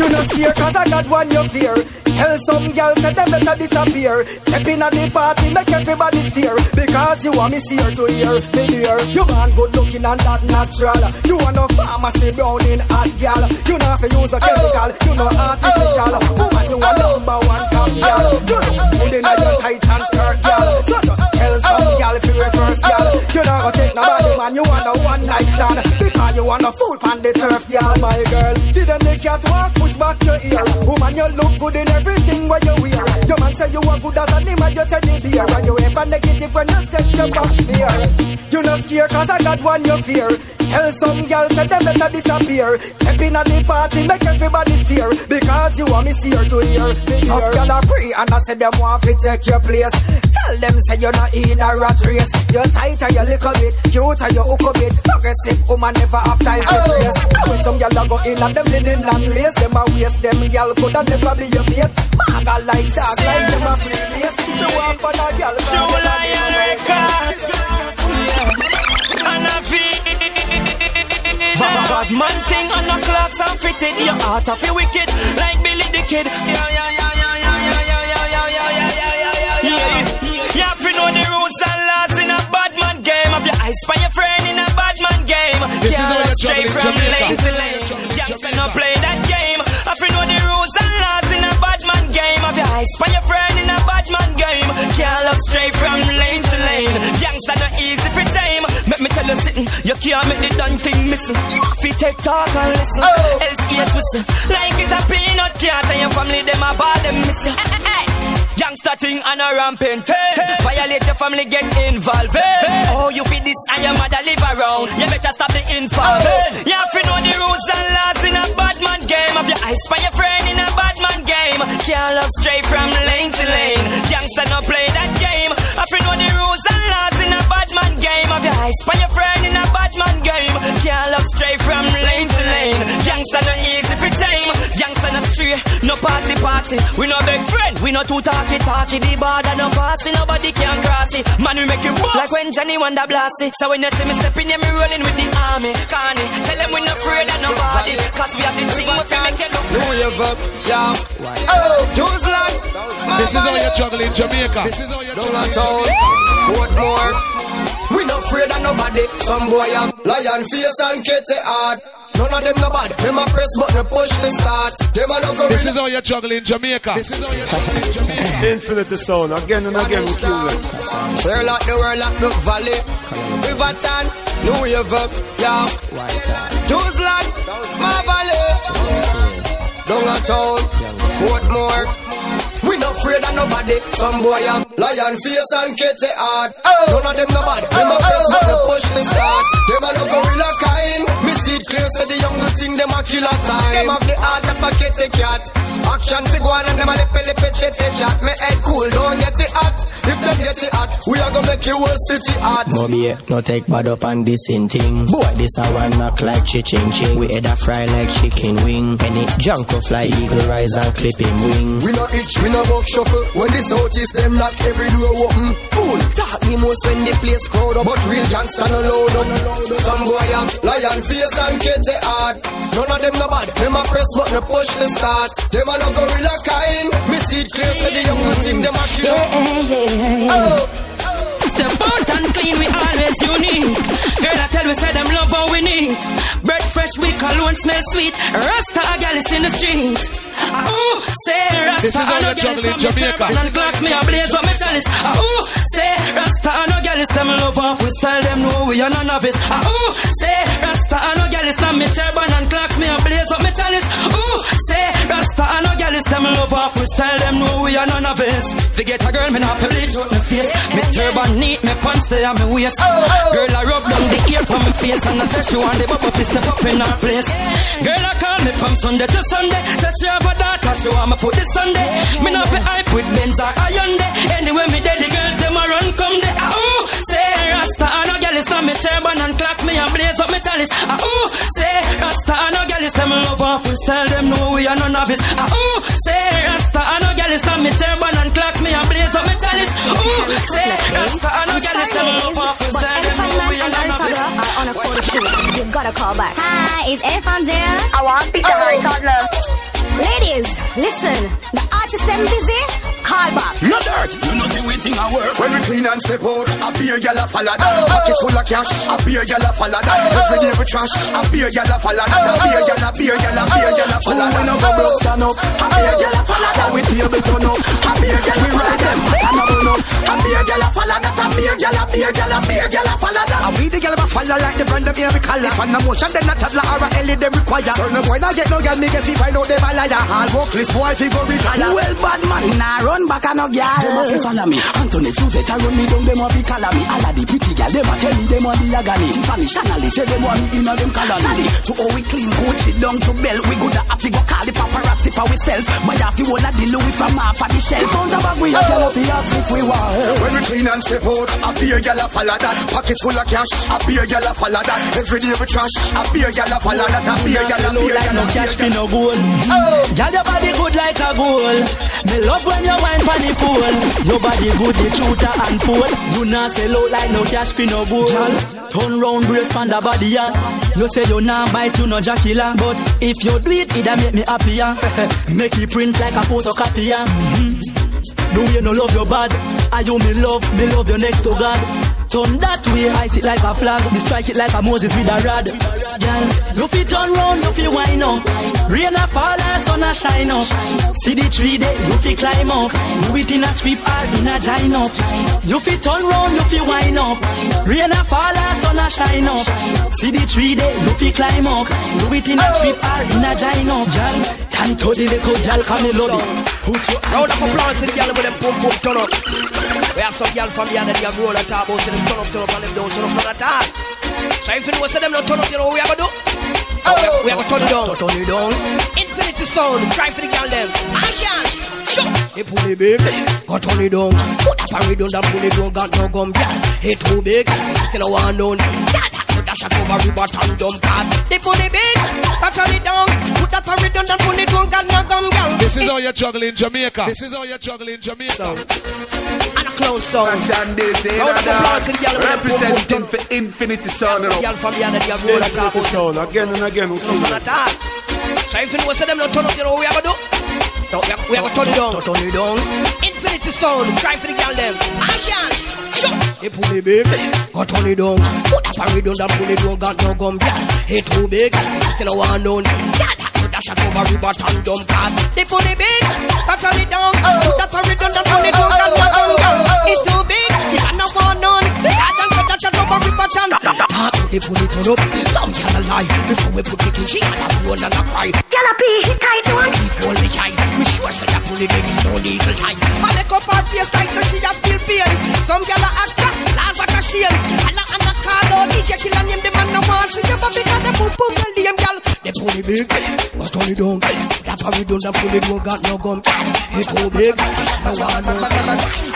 You no fear 'cause I got one you fear. Tell some girls that them better disappear. Step in at the party, make everybody steer. Because you want me steer to hear, me dear. You man good looking and that natural. You want no pharmacy brown in hot gal. You know if you use a chemical, you know artificial. Woman, you a number one top gal. You look good a tight and skirt gal. Tell some gal if you reverse gal. You not go take nobody man, you want a one night stand. Because you want a fool pan the turf gal, my girl. Didn't the cat walk, push back your ear. Woman, you look good in everything what you wear. Your man say you are good as a name and you teddy bear. And you ever negative when you take your back steer. You not scared cause I got one you fear. Tell some girls that them better disappear. Step in at the party, make everybody steer. Because you want me steer to hear. Me hear. Girl a pray and I say them want to take your place. Tell them say you're not in a rat race. You're tight and you little bit, cute and you hook a bit. Progressive woman never have time to oh. trace. When some girl a go in and them linen long lace, them a waste them girl could have never be your mate. Maga like that, like them a free lace. To walk on a girl. True Lion Records. And I feel Bad man thing on the clocks and fitted Your heart of wicked like Billy the Kid Yeah, yeah, yeah, yeah, yeah, yeah, know the rules and laws in a bad man game. Have your eyes for your friend in a bad man game. This is Can't how look you're straight juggling from Jamaica. lane to lane. Youngster not play that game. Have to know the rules and laws in a bad man game? Have your eyes for your friend in a bad man game. Can't look straight from lane to lane. Youngster not easy for tame. Make me tell you something You can't make the done thing missing. You have to take talk and listen oh. Else ears whistle Like it a peanut cat And your family them a ball them missing. Eh, eh, eh. Youngster thing and a rampant hey. Violate your family get involved. Hey. Oh you feel this and your mother live around You better stop the infant hey. Oh. You have to know the rules and laws in a bad man game. Have your eyes for your friend in a bad man game. Can't love straight from lane to lane. Youngster not play that game. Have to know the rules and laws in a bad man game. Have your eyes for your friend in a bad man game. Can't love straight from lane to lane. Youngster not easy Youngster not straight, no party party. We no big friend, we no too talky talky. The border no passy, nobody can cross it. Man we make you boss Like when Johnny Wonder blast it. So when you see me stepping here, me rolling with the army. Carney, tell them we no afraid of nobody. Cause we have the thing what we make you look New Wave up, yeah. Oh, Jerusalem. This is how you're juggling Jamaica. This is how you're Downtown, juggling Portmore. We not afraid of nobody. Some boy I am lion face and kitty heart. None of them no bad. Them a press button, push the start. Them a no go. This is how you're in Jamaica. This is how you juggle in <laughs> Jamaica. Infinity sound, again and again we kill them. We're like the world like the valley. Riverton, New Wave up, yeah. Newsland, my valley. Down a town, Portmore. We no afraid of nobody. Some boy am lion face and kitty heart. None of them no bad. Them a press but they push the start. Them a no gorilla kind. Me it clear, say the young thing them a killer time. Them have the heart of a kitty cat. Action fi go on and them a lippy lippy chitty chat. Me head cool, don't get it hot. If them get it hot, we are gonna make your whole city hot. Mommy, no take bad up on this in thing. Boy, this a one knock like chi-ching ching. We head a fry like chicken wing. Any junk of fly eagle rise and clip him wing. We no itch, we no buck shuffle. When this south is them knock every door open. Fool, talk the most when the place crowd up. But real gangsta no load up. Some boy am lion face and kitty heart. None of them no bad. Them a press button push the start. Them a no gorilla kind. Me see it clear, say the young thing them a kill. Oh. Step out and clean, we always unique. Girl, I tell we say them love how we need. Bread fresh, we cologne smell sweet. Rasta a gal is in the street. Ooh, say Rasta, This is how I know you gal is juggle in from me Jamaica. turban and clocks me a blaze what me chalice. Ah, Ooh, say Rasta, I know gal is them love off we style them know we are none of it. Ooh, say Rasta, I know gal is from me turban and clocks me a blaze what me chalice. Ooh, say Rasta, I know gal is them love off we style them know we are none of it. To get a girl, me not to bleach out me face. Me turban neat, me pants stay on me waist. Girl, I rub down the ear from me face and I say she want the bubble fist step up in her place. Girl, I call me from Sunday to Sunday. Say she have a daughter, she want me put this Sunday. Me not fi hype with Benz or Hyundai. Anyway, me dead, the girls them a run come there. Ah, ooh, say Rasta, I know girl is on me turban and clock me and blaze up me chalice. Ah, ooh, say Rasta, I know girl is them love off we style them know we are none of it. Ah, ooh, say Rasta, I know girl is on me turban and clock me and blaze up me chalice. Ooh, say Rasta, I know girl is them love off we style them know we are none of it. are on a photo shoot. You gotta call back. Hi, is Elfan there? I want to pick the high toddler. Ladies, listen. The artist them busy. Call back. No dirt, you know the way thing I work. When we clean and step out, a beer gyal a follow that. Pocket full of cash, a beer gyal a follow that. Every day we trash, a beer gyal a follow that. A beer gyal a beer gyal a beer gyal a follow that. When I go broke stand up, a beer gyal a follow that. We table turn up, a beer gyal we ride them. Turn up burn up, a beer gyal a follow that. A beer gyal a beer gyal a beer gyal a follow that. And we the gyal a follow like the brand them here we call it. And the motion them not toddler or a Ellie them require. Certain boy not get no gyal, me get fi find out them a liar. All vocalist boy fi go retire. Well, bad man, nah run back and no girl. Them a fi follow me. Anthony Fuzet a run me down. Them a fi color me. All of the pretty girl, them a tell me them a the agony. Tiffany Chanel say them want me inna them colony. To how we clean Gucci down to bell. We good a have to go call the paparazzi for we self. Buy off the whole of the Louis from half of the shelf. Found a bag we a tell up the ask if we want. When we clean and step out, a beer gyal a follow that. Pocket full of cash, a beer gyal a follow that. Every day we trash, a beer gyal a follow that. A beer gyal a beer gyal a cash fi no gold. Girl, your body good like a gold. Me love when you wine pon the pool. Your body good, the shooter and pole. You not sell out like no cash fi no gold. Turn round, brace pon the body ya. You say you not bite, you no jackilla. But if you do it, it'll make me happier. <laughs> make it print like a photocopy ya. Mhm. The way no love your bad, I you me love, me love your next to God. Turn that way, I it like a flag, me strike it like a Moses with a rod. Girl, you fit turn round, you fit wind up. Rain a fall and sun a shine up. See the tree there, you fit climb up. Do it in a script or in a giant up. You fit turn round, you fit wind up. Rain a fall and sun a shine up. See the tree there, you fit climb up. Do it in a script or in a giant up. Girl, time to the little girl, come me love it. Put your Round of applause to the girl with them pump pump turn up. We have some girl from here that they have roll and talk so them turn up, turn up, and them don't turn up none at all. So if you know say them don't turn up, you know what we have to do? Oh, we, have to turn it down. Turn it down. Infinity sound, try for the girl them. I can. Hey, pull it big, go turn it down. Put that parade down, that pull it down, got no gum, yeah. Hey, too big, still a one down. Yeah, that put that shot over river, turn dumb cat. They pull it big, go turn it down. Put that parade down, that pull it down, got no gum, girl. This is how you juggle in Jamaica. This is how you juggle in Jamaica. And a clown sound. Fashion this in Round of applause to the girl with them pump pump turn Representing for Infinity Sound. Some girl from here that they have roll and talk Infinity sound, again and again we kill none them. at all. So if you know say them don't turn up, you know what we have to do? We have, we have to turn it down. Turn it down. Infinity sound, try for the girl them. I can. Sure. They pull it big, go turn it down. Put that and redundant, pull it, don't got no gum, yeah. It too big, still a one known, yeah. Dash it over river and dump cars. The fully big, I turn it down. Put up a redundant, pull it, don't got no gum, yeah. It's too big, it's not one known. Dash it, dash it over river and Talk to the pull it turn up. Some gyal a lie before we put it in. She had a moan and a cry. Gyal a pee, he tight one. Equal the guy. Me sure say that pull it in is no legal time. I make up her face like say she a feel pain. Some gyal a act laugh at a shame. And a call DJ kill name the man no want see you but because the boom boom the lame gyal. They pull it big, but it down. That how we done, that pull it don't got no gun. It too big, no one no.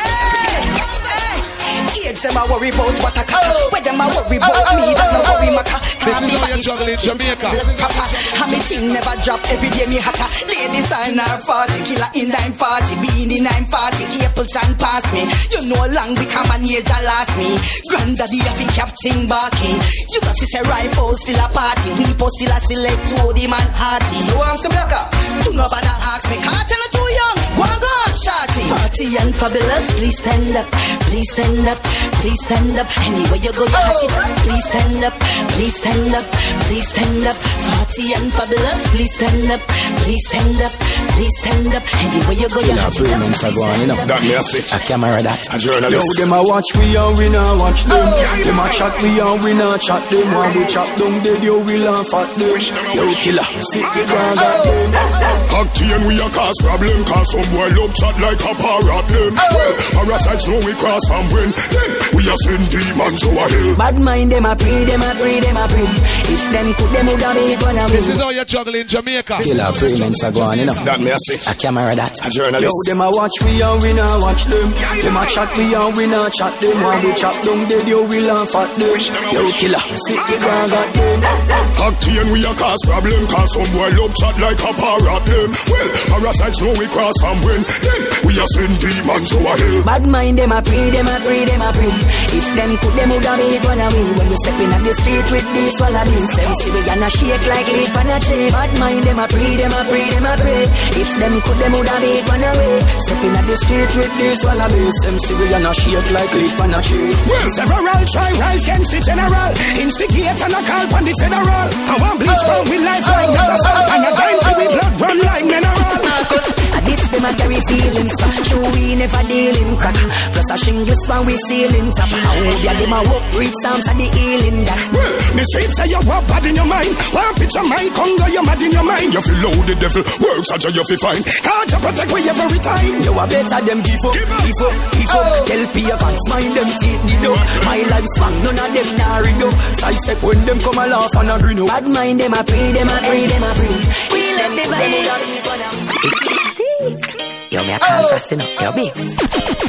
Age them a worry about what I cut. Where them a worry about ah, ah, me, that no ah, worry matter. This is how you're juggling Jamaica. Papa, and me thing never drop. Every day me hotter. Ladies sign her 40 killer in 940. Being in 940, Capleton pass me. You know long become an age a last me. Granddaddy a fi captain barking. You got see say rifle still a party. We post still a select to the man hearty. So I'm to black up. Do not bother ask me. Can't tell her too young. Go on, go shorty. Party and fabulous. Please stand up. Please stand up. Please stand up. Anywhere you go, you have it up. Oh. Please stand up. Please stand up. Please stand up. Party and fabulous. Please stand up. Please stand up. Please stand up. Anywhere you go, you have it up. Payments are going, you know. That me I say. A camera that. A journalist. Yo, them a watch we and we not watch them. Oh. Them a chat we and we not chat them. When we chat down dead, yo we laugh at them. Yo killer, sit the ground at oh. them. Octane we a cause problem Cause some boy love chat like a parrot them Well, parasites know we cross and win Then we a send demons over hill Bad mind them a pray, them a pray, them a pray. If them could, them would have made one of This is how you're juggling Jamaica. Killer payments are going, you know. That me I say. A camera that. A journalist. Yo, them a watch we and we not watch them. Them a chat we and we not chat them. When we chat down dead, yo we laugh at them. Yo killer, sit the ground at them. Octane we a cause problem Cause some boy love chat like a parrot them Well, parasites know we cross and win Then we a send demons over hill Bad mind them a pray, them a pray, them a pray. If them could, them would have made one of me. When we step in at the street with these wallabies, them see we gonna shake like leaf on a tree. Bad mind them a pray, them a pray, them a pray. If them could, them would have made one of me. Step in at the street with these wallabies, them see we gonna shake like leaf on a tree. Well, several try rise against the general. Instigate and a call on the federal. I want bleach from we life like not a salt. And a dime for we blood run like mineral. This them a carry feelings so True we never deal in crack. Plus a shingles when we ceiling top I hope ya them a walk read psalms and the healing that. Well, me say say you walk bad in your mind. One picture my conga, you mad in your mind. You feel low the devil, works such a you feel fine. Can't you protect we every time? You a better them give up, give up, give up. Tell Pia pants mind them take the dog. My life's fun, none of them rig up. Side step when them come a laugh and a grin up. Bad mind them a pray, them a pray, them a pray. We love the vibes Yo, me a call fast enough, yo, big.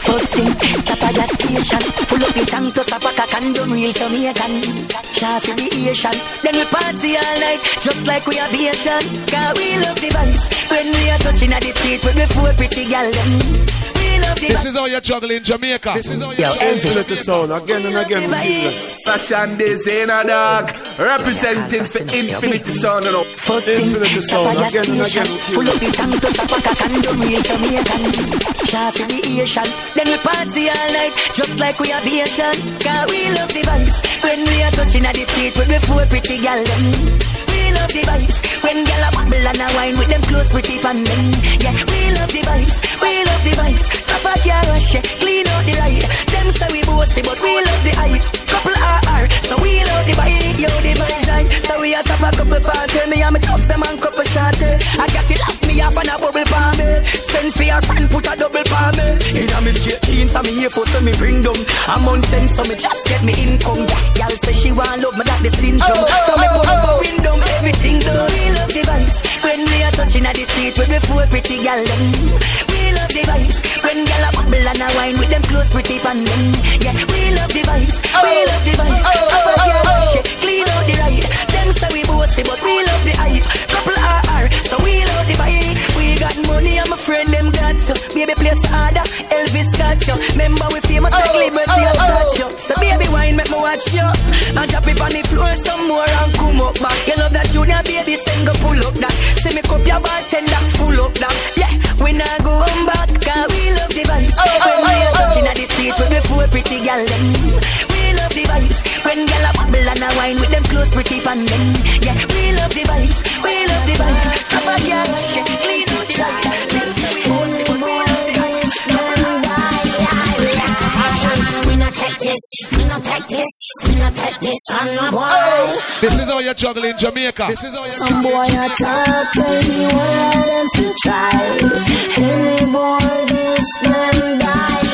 First thing, stop at gas station Pull up the tank to stop a condom real Jamaican Shot for the Asian Then we party all night Just like we are Asian Cause we love the vibes. When we are touching at the street With the four pretty gal them. We This is how you're juggling Jamaica. This is how you're Infinity sound again and again. Fashion this in a dog, representing for Infinity Sound. You know. First thing, Infinity stop Sound at again and again Pull up the tank to stop a condom real Jamaican Shot for the Asian Then we party all night Just like we are Asian Cause we love the vibes When we are touching at the street With the four pretty gal them We love the vibes. When gal a bubble and a wine With them close with pretty pan them. Yeah, we love the vibes. We love the vibes. Stop at your rush yeah. Clean out the ride. Them say we bossy But we love the hype. Couple RR So we love the vibe. Yo, the vibe right So we a stop a couple party. Me and me dogs them and couple shot I got it lock me off and a bubble for me. Send for your friend put a double for me. Inna me straight jeans and me here for so me bring them. I'm on sense so me just get me income. Y'all say she want love me got the syndrome. Oh, so me oh, oh. With them close them Yeah, we love the vibes. We oh. love the vibes. Oh, up a your rush yeah. Clean out the ride. Them say we bossy but we love the hype. Couple RR So we love the vibe. We got money and my friend them got you. Baby place harder Elvis got you. Remember we famous like oh, Liberty and statue So baby wine make me watch you. And drop it on the floor some more and come up back. You love that junior baby sing go pull up that. See me cup your bartender full up that and then. Yeah, we love the vibes, we love the vibes. Stop a girl, shit, clean out the vibes. Then we force it, but we love the vibes. We not take this, we not take this, we not take this from no boy. This is how you juggle in Jamaica. This is how you Some boy a talk, tell me what I them to try. Any boy this them die.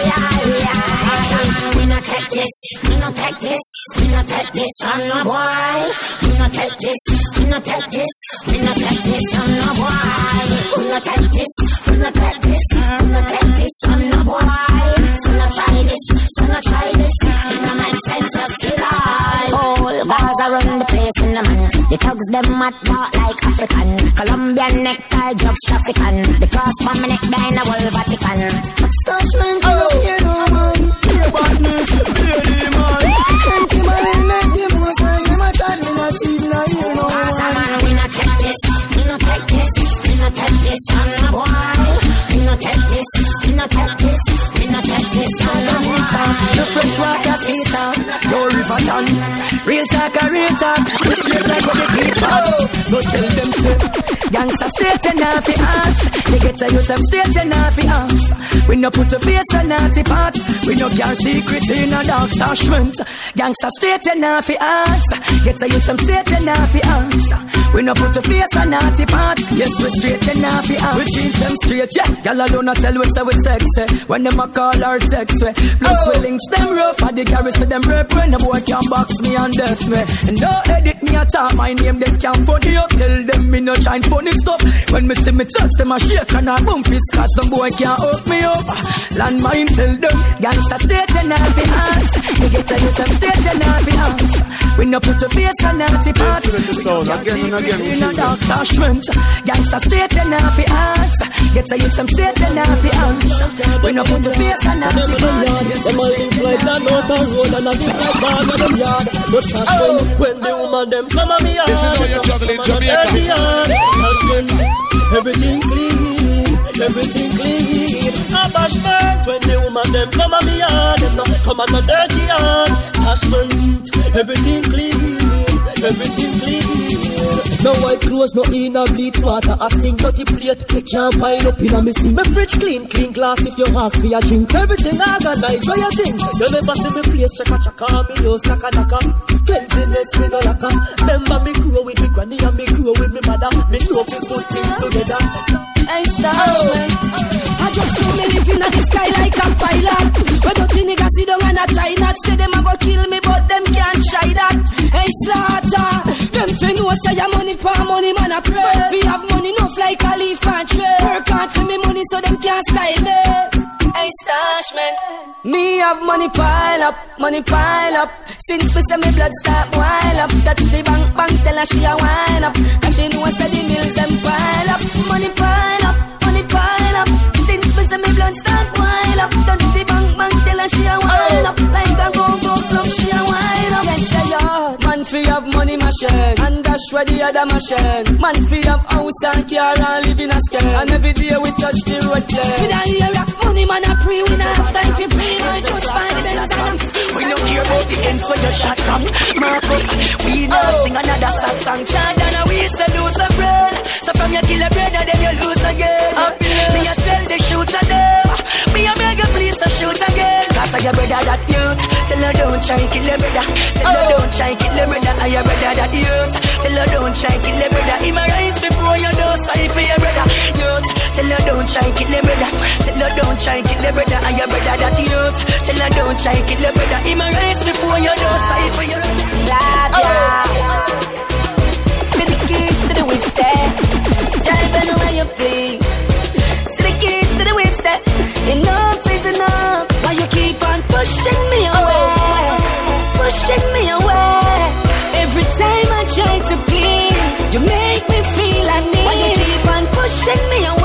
Not take this, we not take this, we not take this from no boy. We not take this, we not take this, we not take this from no boy. We not take this, we not take this, we not take this from no boy. So not try this, so not try this. It no make sense, just kill all. Gaza run the place in the man. The thugs them mad talk like African. Colombian necktie, drugs trafficking. The cross from my neck behind the whole Vatican. Stash this from no boy. We not take this, we not take this, we not take this no boy. The fresh water heater, no river ton. Real talk, a real talk. We straight like the people. Go tell them say, gangsta straight and the ass. They get a youth them straight and the ass. We no put a face on naughty part. We no can secret in a dark stashment. Gangsta straight and the ass. Get a youth them straight and the ass. We no put a face on naughty part. Yes, we straight and the ass. We change them straight, yeah. Y'all alone tell we say we sexy. When them a call our sex, we plus we links them rough. And the garrison them rap when the boy can box me and death me. And don't edit me at all. My name they can't funny up. Tell them me no shine funny stuff. When me see me touch them a shake and a boom fist cause them boy can't hook me up. Landmine tell them gangsta straight and the hands. They get a youth them state and the hands. We no put a face on naughty part. We no can again and again, in a dark stashment. Gangsta state and all the hands. Get a youth them state and all the hands. We no put a face on naughty part. Them a live like that out on road and a live like bag of them yard. But cash oh. when, when the woman them come on me yard. This is how you juggle in Come on Jamaica. dirty yard. Cash everything clean, everything clean. A bashment when the woman them come on me yard. Them no come on no dirty yard. Cashment, everything clean, everything clean. No white clothes, no in a bleach water. A stink dirty plate, they can't pile up in a missing. My fridge clean, clean glass if you ask for your drink. Everything I got organized, what you think? You never see me place chaka chaka, me use naka naka. Cleanliness, me no lacquer. Remember me grow with me granny and me grow with me mother. Me know we put things together. Hey, Starshman. I just show me living in the sky like a pilot. But dirty niggas sit down and a try not say them a go kill me, but them can't try that. Hey, slaughter. Them fi know say your money for money, man a pray. We have money no enough like a leaf and tray. Work hard for me money so them can't style me. Hey, Starshman. Me have money pile up, money pile up. Since me say me blood start boil up, touch the bank bank tell her she a wine up. Cause she know say the mills them pile up, money pile up, money pile up. Since me say me blood start boil up, touch the bank bank tell her she a wine up. Like a fi have money machine, and dash where the other machine. Man fi have house and car and live in a scale. And every day we touch the road yeah. We don't hear ya, money man a pre, we not have time fi pre. I just find the best them. We don't care about the ends where you shot from Marcus, we now oh. sing another sad song. Jordan, and we say lose a friend. So from you kill a brother, then you lose again. Me a tell the shooter them Cause I your brother that youth. Tell her don't try kill your brother. Tell her oh. don't try kill your brother. I your brother that youth. Tell her don't try kill your brother. He my rise before you don't for your brother. Youth Tell her don't try kill your brother. Tell her don't try kill your brother. I your brother that youth. Tell her don't try kill your brother. He my rise before you don't for your brother. Oh. See the keys to the whip step. Drive anywhere you please. Pushing me away. Every time I try to please, you make me feel I need. Why you keep on pushing me away?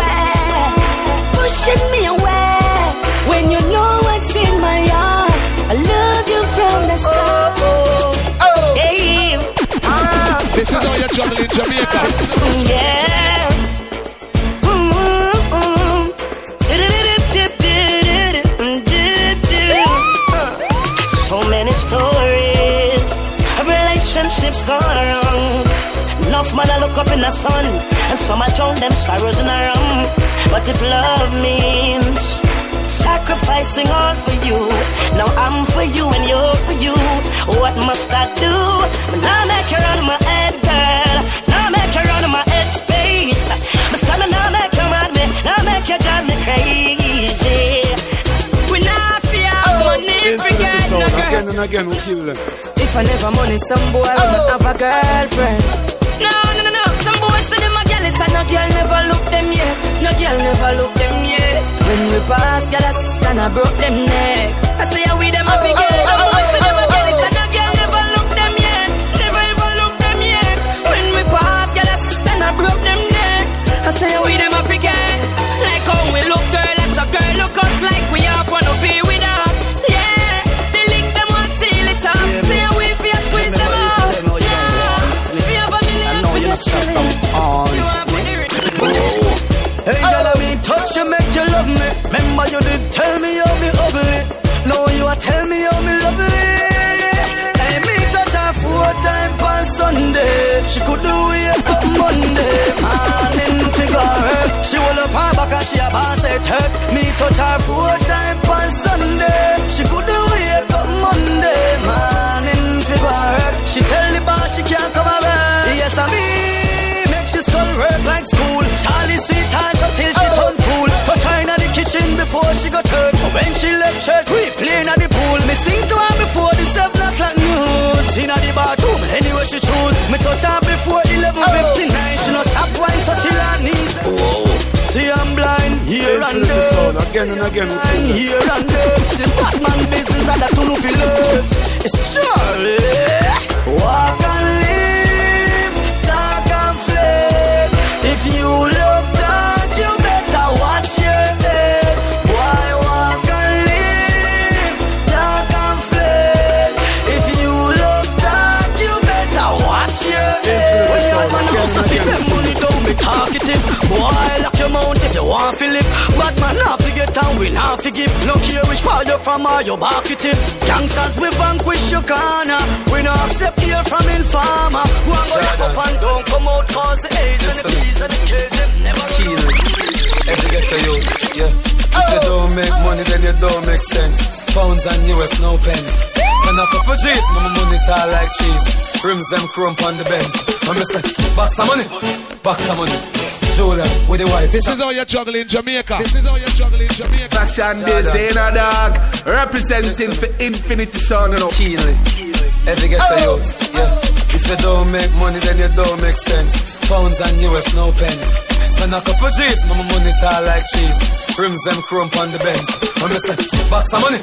Woke up in the sun, and some I drown them sorrows in a rum. But if love means sacrificing all for you, now I'm for you and you're for you. What must I do? Now make my head, girl. Now make my head space. But some now make mad me, now make drive me crazy. We not fear oh, money, forget no girl. Again and again, we kill them. If I never money, some boy will oh. have a girlfriend. No, no, no, no. Some boys say them a no girl never look them yet. No girl never look them yet. When we pass, girl, I stand, I broke them neck. I say, we them a forget. Oh, oh, Some boys oh, say them a no girl never look them yet. Never ever look them yet. When we pass, girl, I stand, I broke them neck. I say, we them tell me how me lovely. Hey, me touch her four time on Sunday. She could do it up Monday. Morning figure hurt. She will up her back and she a boss it hurt. Me touch her four time on Sunday. She could do it up Monday. Morning figure hurt. She tell the boss she can't come around. Yes, I me make she skull work like school. Charlie sweet hands until she oh. turn fool. Touch her inna the kitchen before she go church. When she left church, we play at the pool. Me sing to her before the seven o'clock news. Inna the bathroom, anywhere she choose. Me touch her before eleven oh. fifty nine. She no stop wine so till her knees. Whoa. See I'm blind here and there. sound oh, again and again. And here and there. See Batman business and that no feel. It's Charlie. Walk and money if you want to live. Bad man, not forget and we not forgive. No care which part you from or your back it in. Gangsters, we vanquish your corner. We no accept here from informer. Go and go up and don't come out cause the A's and the B's and the K's them never Kill every ghetto youth, yeah. If you oh. don't make money, then you don't make sense. Pounds and US, no pens. Spend a couple G's, my money tall like cheese. Rims them crump on the Benz. I'm say, box some money, box some money. Julian with the white. This is how you juggle in Jamaica. This is how you juggle in Jamaica. Fashion designer dog, representing for Infinity Sound, you know. Kill every ghetto oh. youth, yeah. If you don't make money, then you don't make sense. Pounds and US, no pens. Spend a couple G's, my money tall like cheese. Rims them crump on the Benz. I'm say, box some money,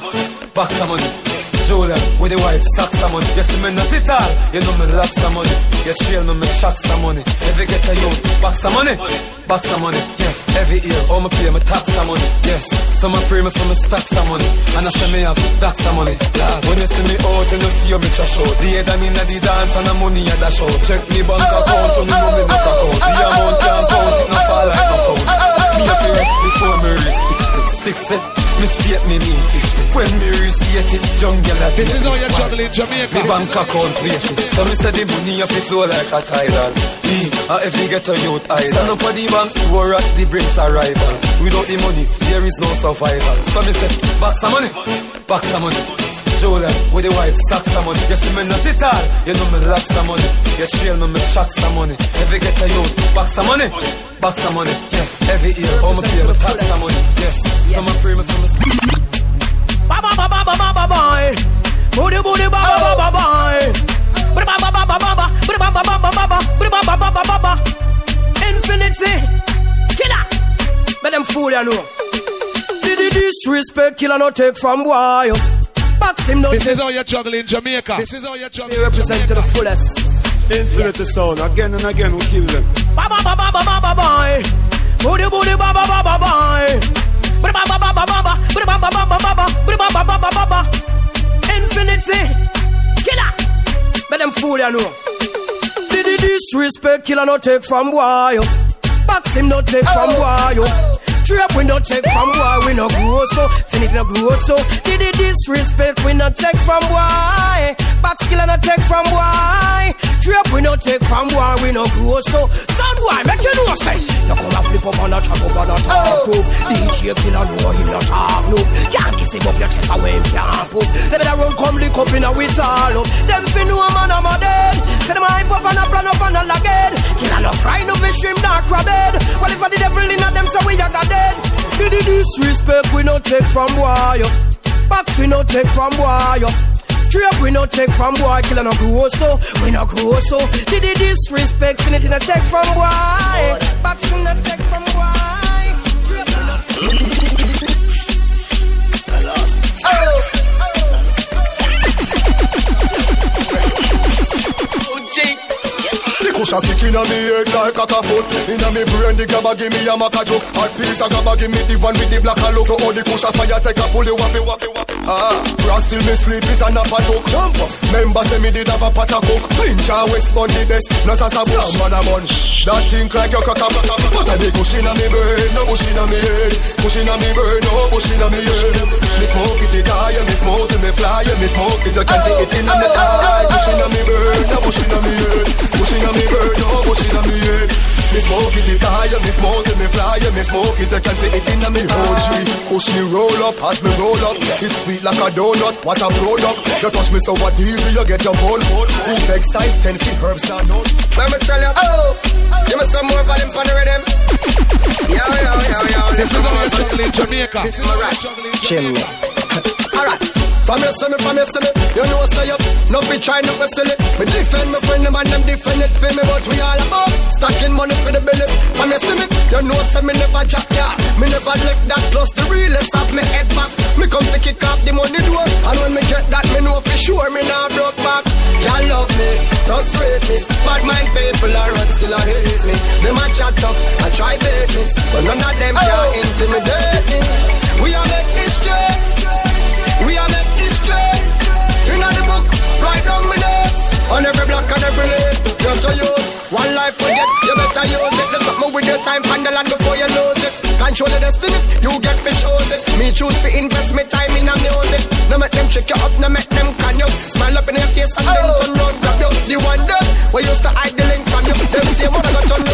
box some money. Julian with the white socks some money. You see me not it all, you know me lots some money. You trail me, me chuck some money. Every ghetto youth, box some money, box some money. Yeah, every year, all me pay me tax some money. Yes, some me pray me for me stack some money. And I say me have tax some money. Lord, when you see me oh, out, you know see you me trash out. The head and inna the dance and the money I dash out. Check me bank oh, account, oh, you know me make account. The amount can't count, it no fall like no foul. Me have to rich before me reach 60. 60. Eh. Me state me mean 50. When me reach 80, jungle at This is how you juggle in Jamaica. Me bank account waiting. So me say the money to flow like a tidal. Me, if you get a youth idol. Stand up at the bank, war at the brinks arrival. Without the money, there is no survival. So me say, back some money, back some money. Julian with the white socks some money. You see me not it all, you know me lost some money. You trail me, me chuck some money. If you get a youth, back some money, back some money. Yeah, every year, all my pay me tax some money. Yes, some my free me, some me. Ba ba ba ba ba ba ba boy. Booty booty ba ba ba ba boy. Ba ba ba ba ba ba ba. Ba ba ba ba ba ba ba. Ba ba ba ba ba. Infinity killer. Let them fool you know. Did the disrespect killer no take from boy. Box him no This is how you juggle in Jamaica. This is how you juggle. They represent to the fullest. Infinity sound again and again. We kill them. Ba ba ba ba ba ba ba boy. Booty booty ba ba ba ba boy. Infinity killer. Let them fool you know. Did the disrespect killer no take from boy. Box him no take from oh. Trap we no take from boy, we no grow so. Finish no grow so. Did it disrespect we no take from boy. Back skill no take from boy. Trap we no take from boy, we no grow so. Sound boy, make you know say. You come and flip up on a track up on a talk proof. DJ killer know him not talk no. Can't be stick up your chest away, him can't put. Let me run come lick up in a with all up. Them fin know man I'm a dead. Say them hype up and a plan up and a lag head. Killer no fry no fish shrimp dark rabbit. Well if I the devil in a them so we a got dead. Did the disrespect we no take from boy. Box we no take from boy. Trap we no take from boy, killer no grow so, we no grow so. Did the disrespect, finity no take from boy. Box we no take from boy. Trap we no The cushion kick inna me head like a foot Inna me brain the grabber give me a maca joke Hot piece of grabber give me the one with the black and look All the cushion fire take a pull the wappy wappy wappy Ah, brass till me sleep is an apple talk Jump Member say me did have a pot of coke Ninja West Bun the best No sasa bush Man a bun That think like your crack a But a the cushion inna me brain No bush inna me head Bush inna me brain No bush inna me head Me smoke it it high Me smoke it me fly Me smoke it you can see it inna me eye Bush inna me brain No bush inna me head Bush inna me brain No bush inna me head Me smoke it it high Me smoke it me fly Me smoke it you can see it inna me OG Push me roll up As me roll up It's sweet like a donut What a product You touch me so what easy You get your bone Who beg size 10 feet herbs are known Let me tell you, oh, give me some more volume for the rhythm. Yo, yo, yo, yo. This is how you juggle in Jamaica. This is alright. Chimney. alright. From you see me, from you see me, you know say up. No be try no be silly. Me defend my friend, them and them defend it for me, but we all about stacking money for the belly. From you see me, you know say me never jack yeah. Me never left that plus the realest of me head back. Me come to kick off the money door, and when me get that, me know for sure me nah broke back. Y'all love me, thugs rate me, bad mind people are run still a hate me. Them a chat tough, I try bait me, but none of them can intimidate me. We are make history. We are make down me there. On every block and every lane. You to you. One life we get, you better use it. There's something with your time the land before you lose it. Control your destiny, you get for choose it. Me choose to invest my time in a music. No make them check you up, no make them can you. Smile up in your face and then turn round, grab you. The one that we used to hide the link from you. Them same one gonna turn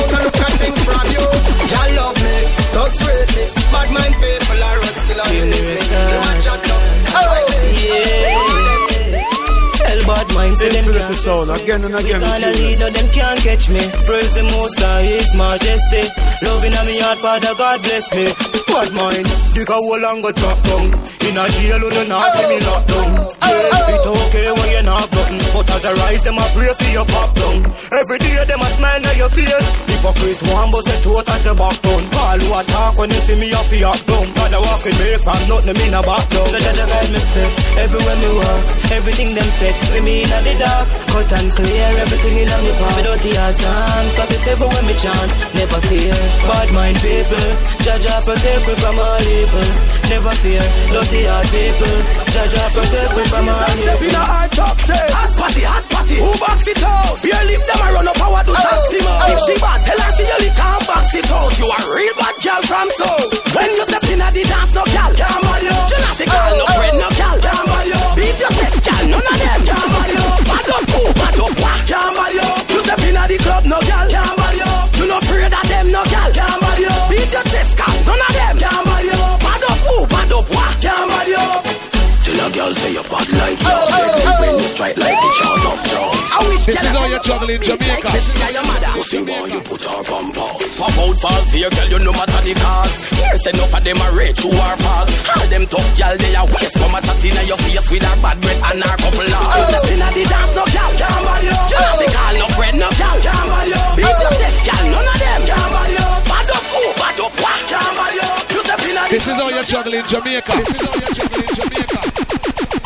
bad minds to them Infinity sound again and again. We call a leader, them can't catch me. Praise the Most High, His Majesty. Loving on me heart, Father God bless me. Bad mind, dig a hole and go chop down. In a jail, you don't know, see me locked down. Oh. Yeah, it's okay when you're not nothing, but as I rise, them a pray for your pop down. Every day, them a smile on your face. Hypocrite one, but say throat as your back down. All who attack when you see me off your act down. God, I walk with me from nothing, me in a back down. So that I guide me step everywhere me walk. Everything them set for me in the dark. Cut and clear everything in me part. Without the hands, stop yourself when me chant. Never fear, bad mind people. Judge protect me from all evil. Never fear, dirty heart people. Judge protect me from all Step in a evil. hard top chair. Hot party, hot party. Who box it out? Beer leave them a run up power do taxi man. If she bad, tell her she only can't box it out. You a real bad girl from so. When you step in a the dance, no gal can't bad you. Gymnastic girl, oh, oh. no friend, no gal can't bad you. Beat your chest, gal, none of them can't bad you. Bad up, oh, up, wah, can't bad you. You step in a the club, no gal can't bad you. You no afraid of them, no gal can't bad you. Beat your chest, gal, none of them can't bad you. Bad up, oh, bad up, wah, can't bad you. Till a girl say you're bad like you. Oh, when oh, you oh. try it like the shot of drums. This is how you juggle in Jamaica. Pussy while you put her on pause. Pop out false here, girl, you no matter the cause. Here's enough of them are rich who are false. All them tough girl, they are waste. Come a chat in your face with her bad breath and her couple of. You step in a the dance, no gal can't bad you. Gymnastic girl, no friend, no gal can't bad you. Beat your chest, gal, none of them can't bad you. Bad up, oh, bad up, wah, can't bad you. This is how you juggle in Jamaica. This is how you juggle in Jamaica.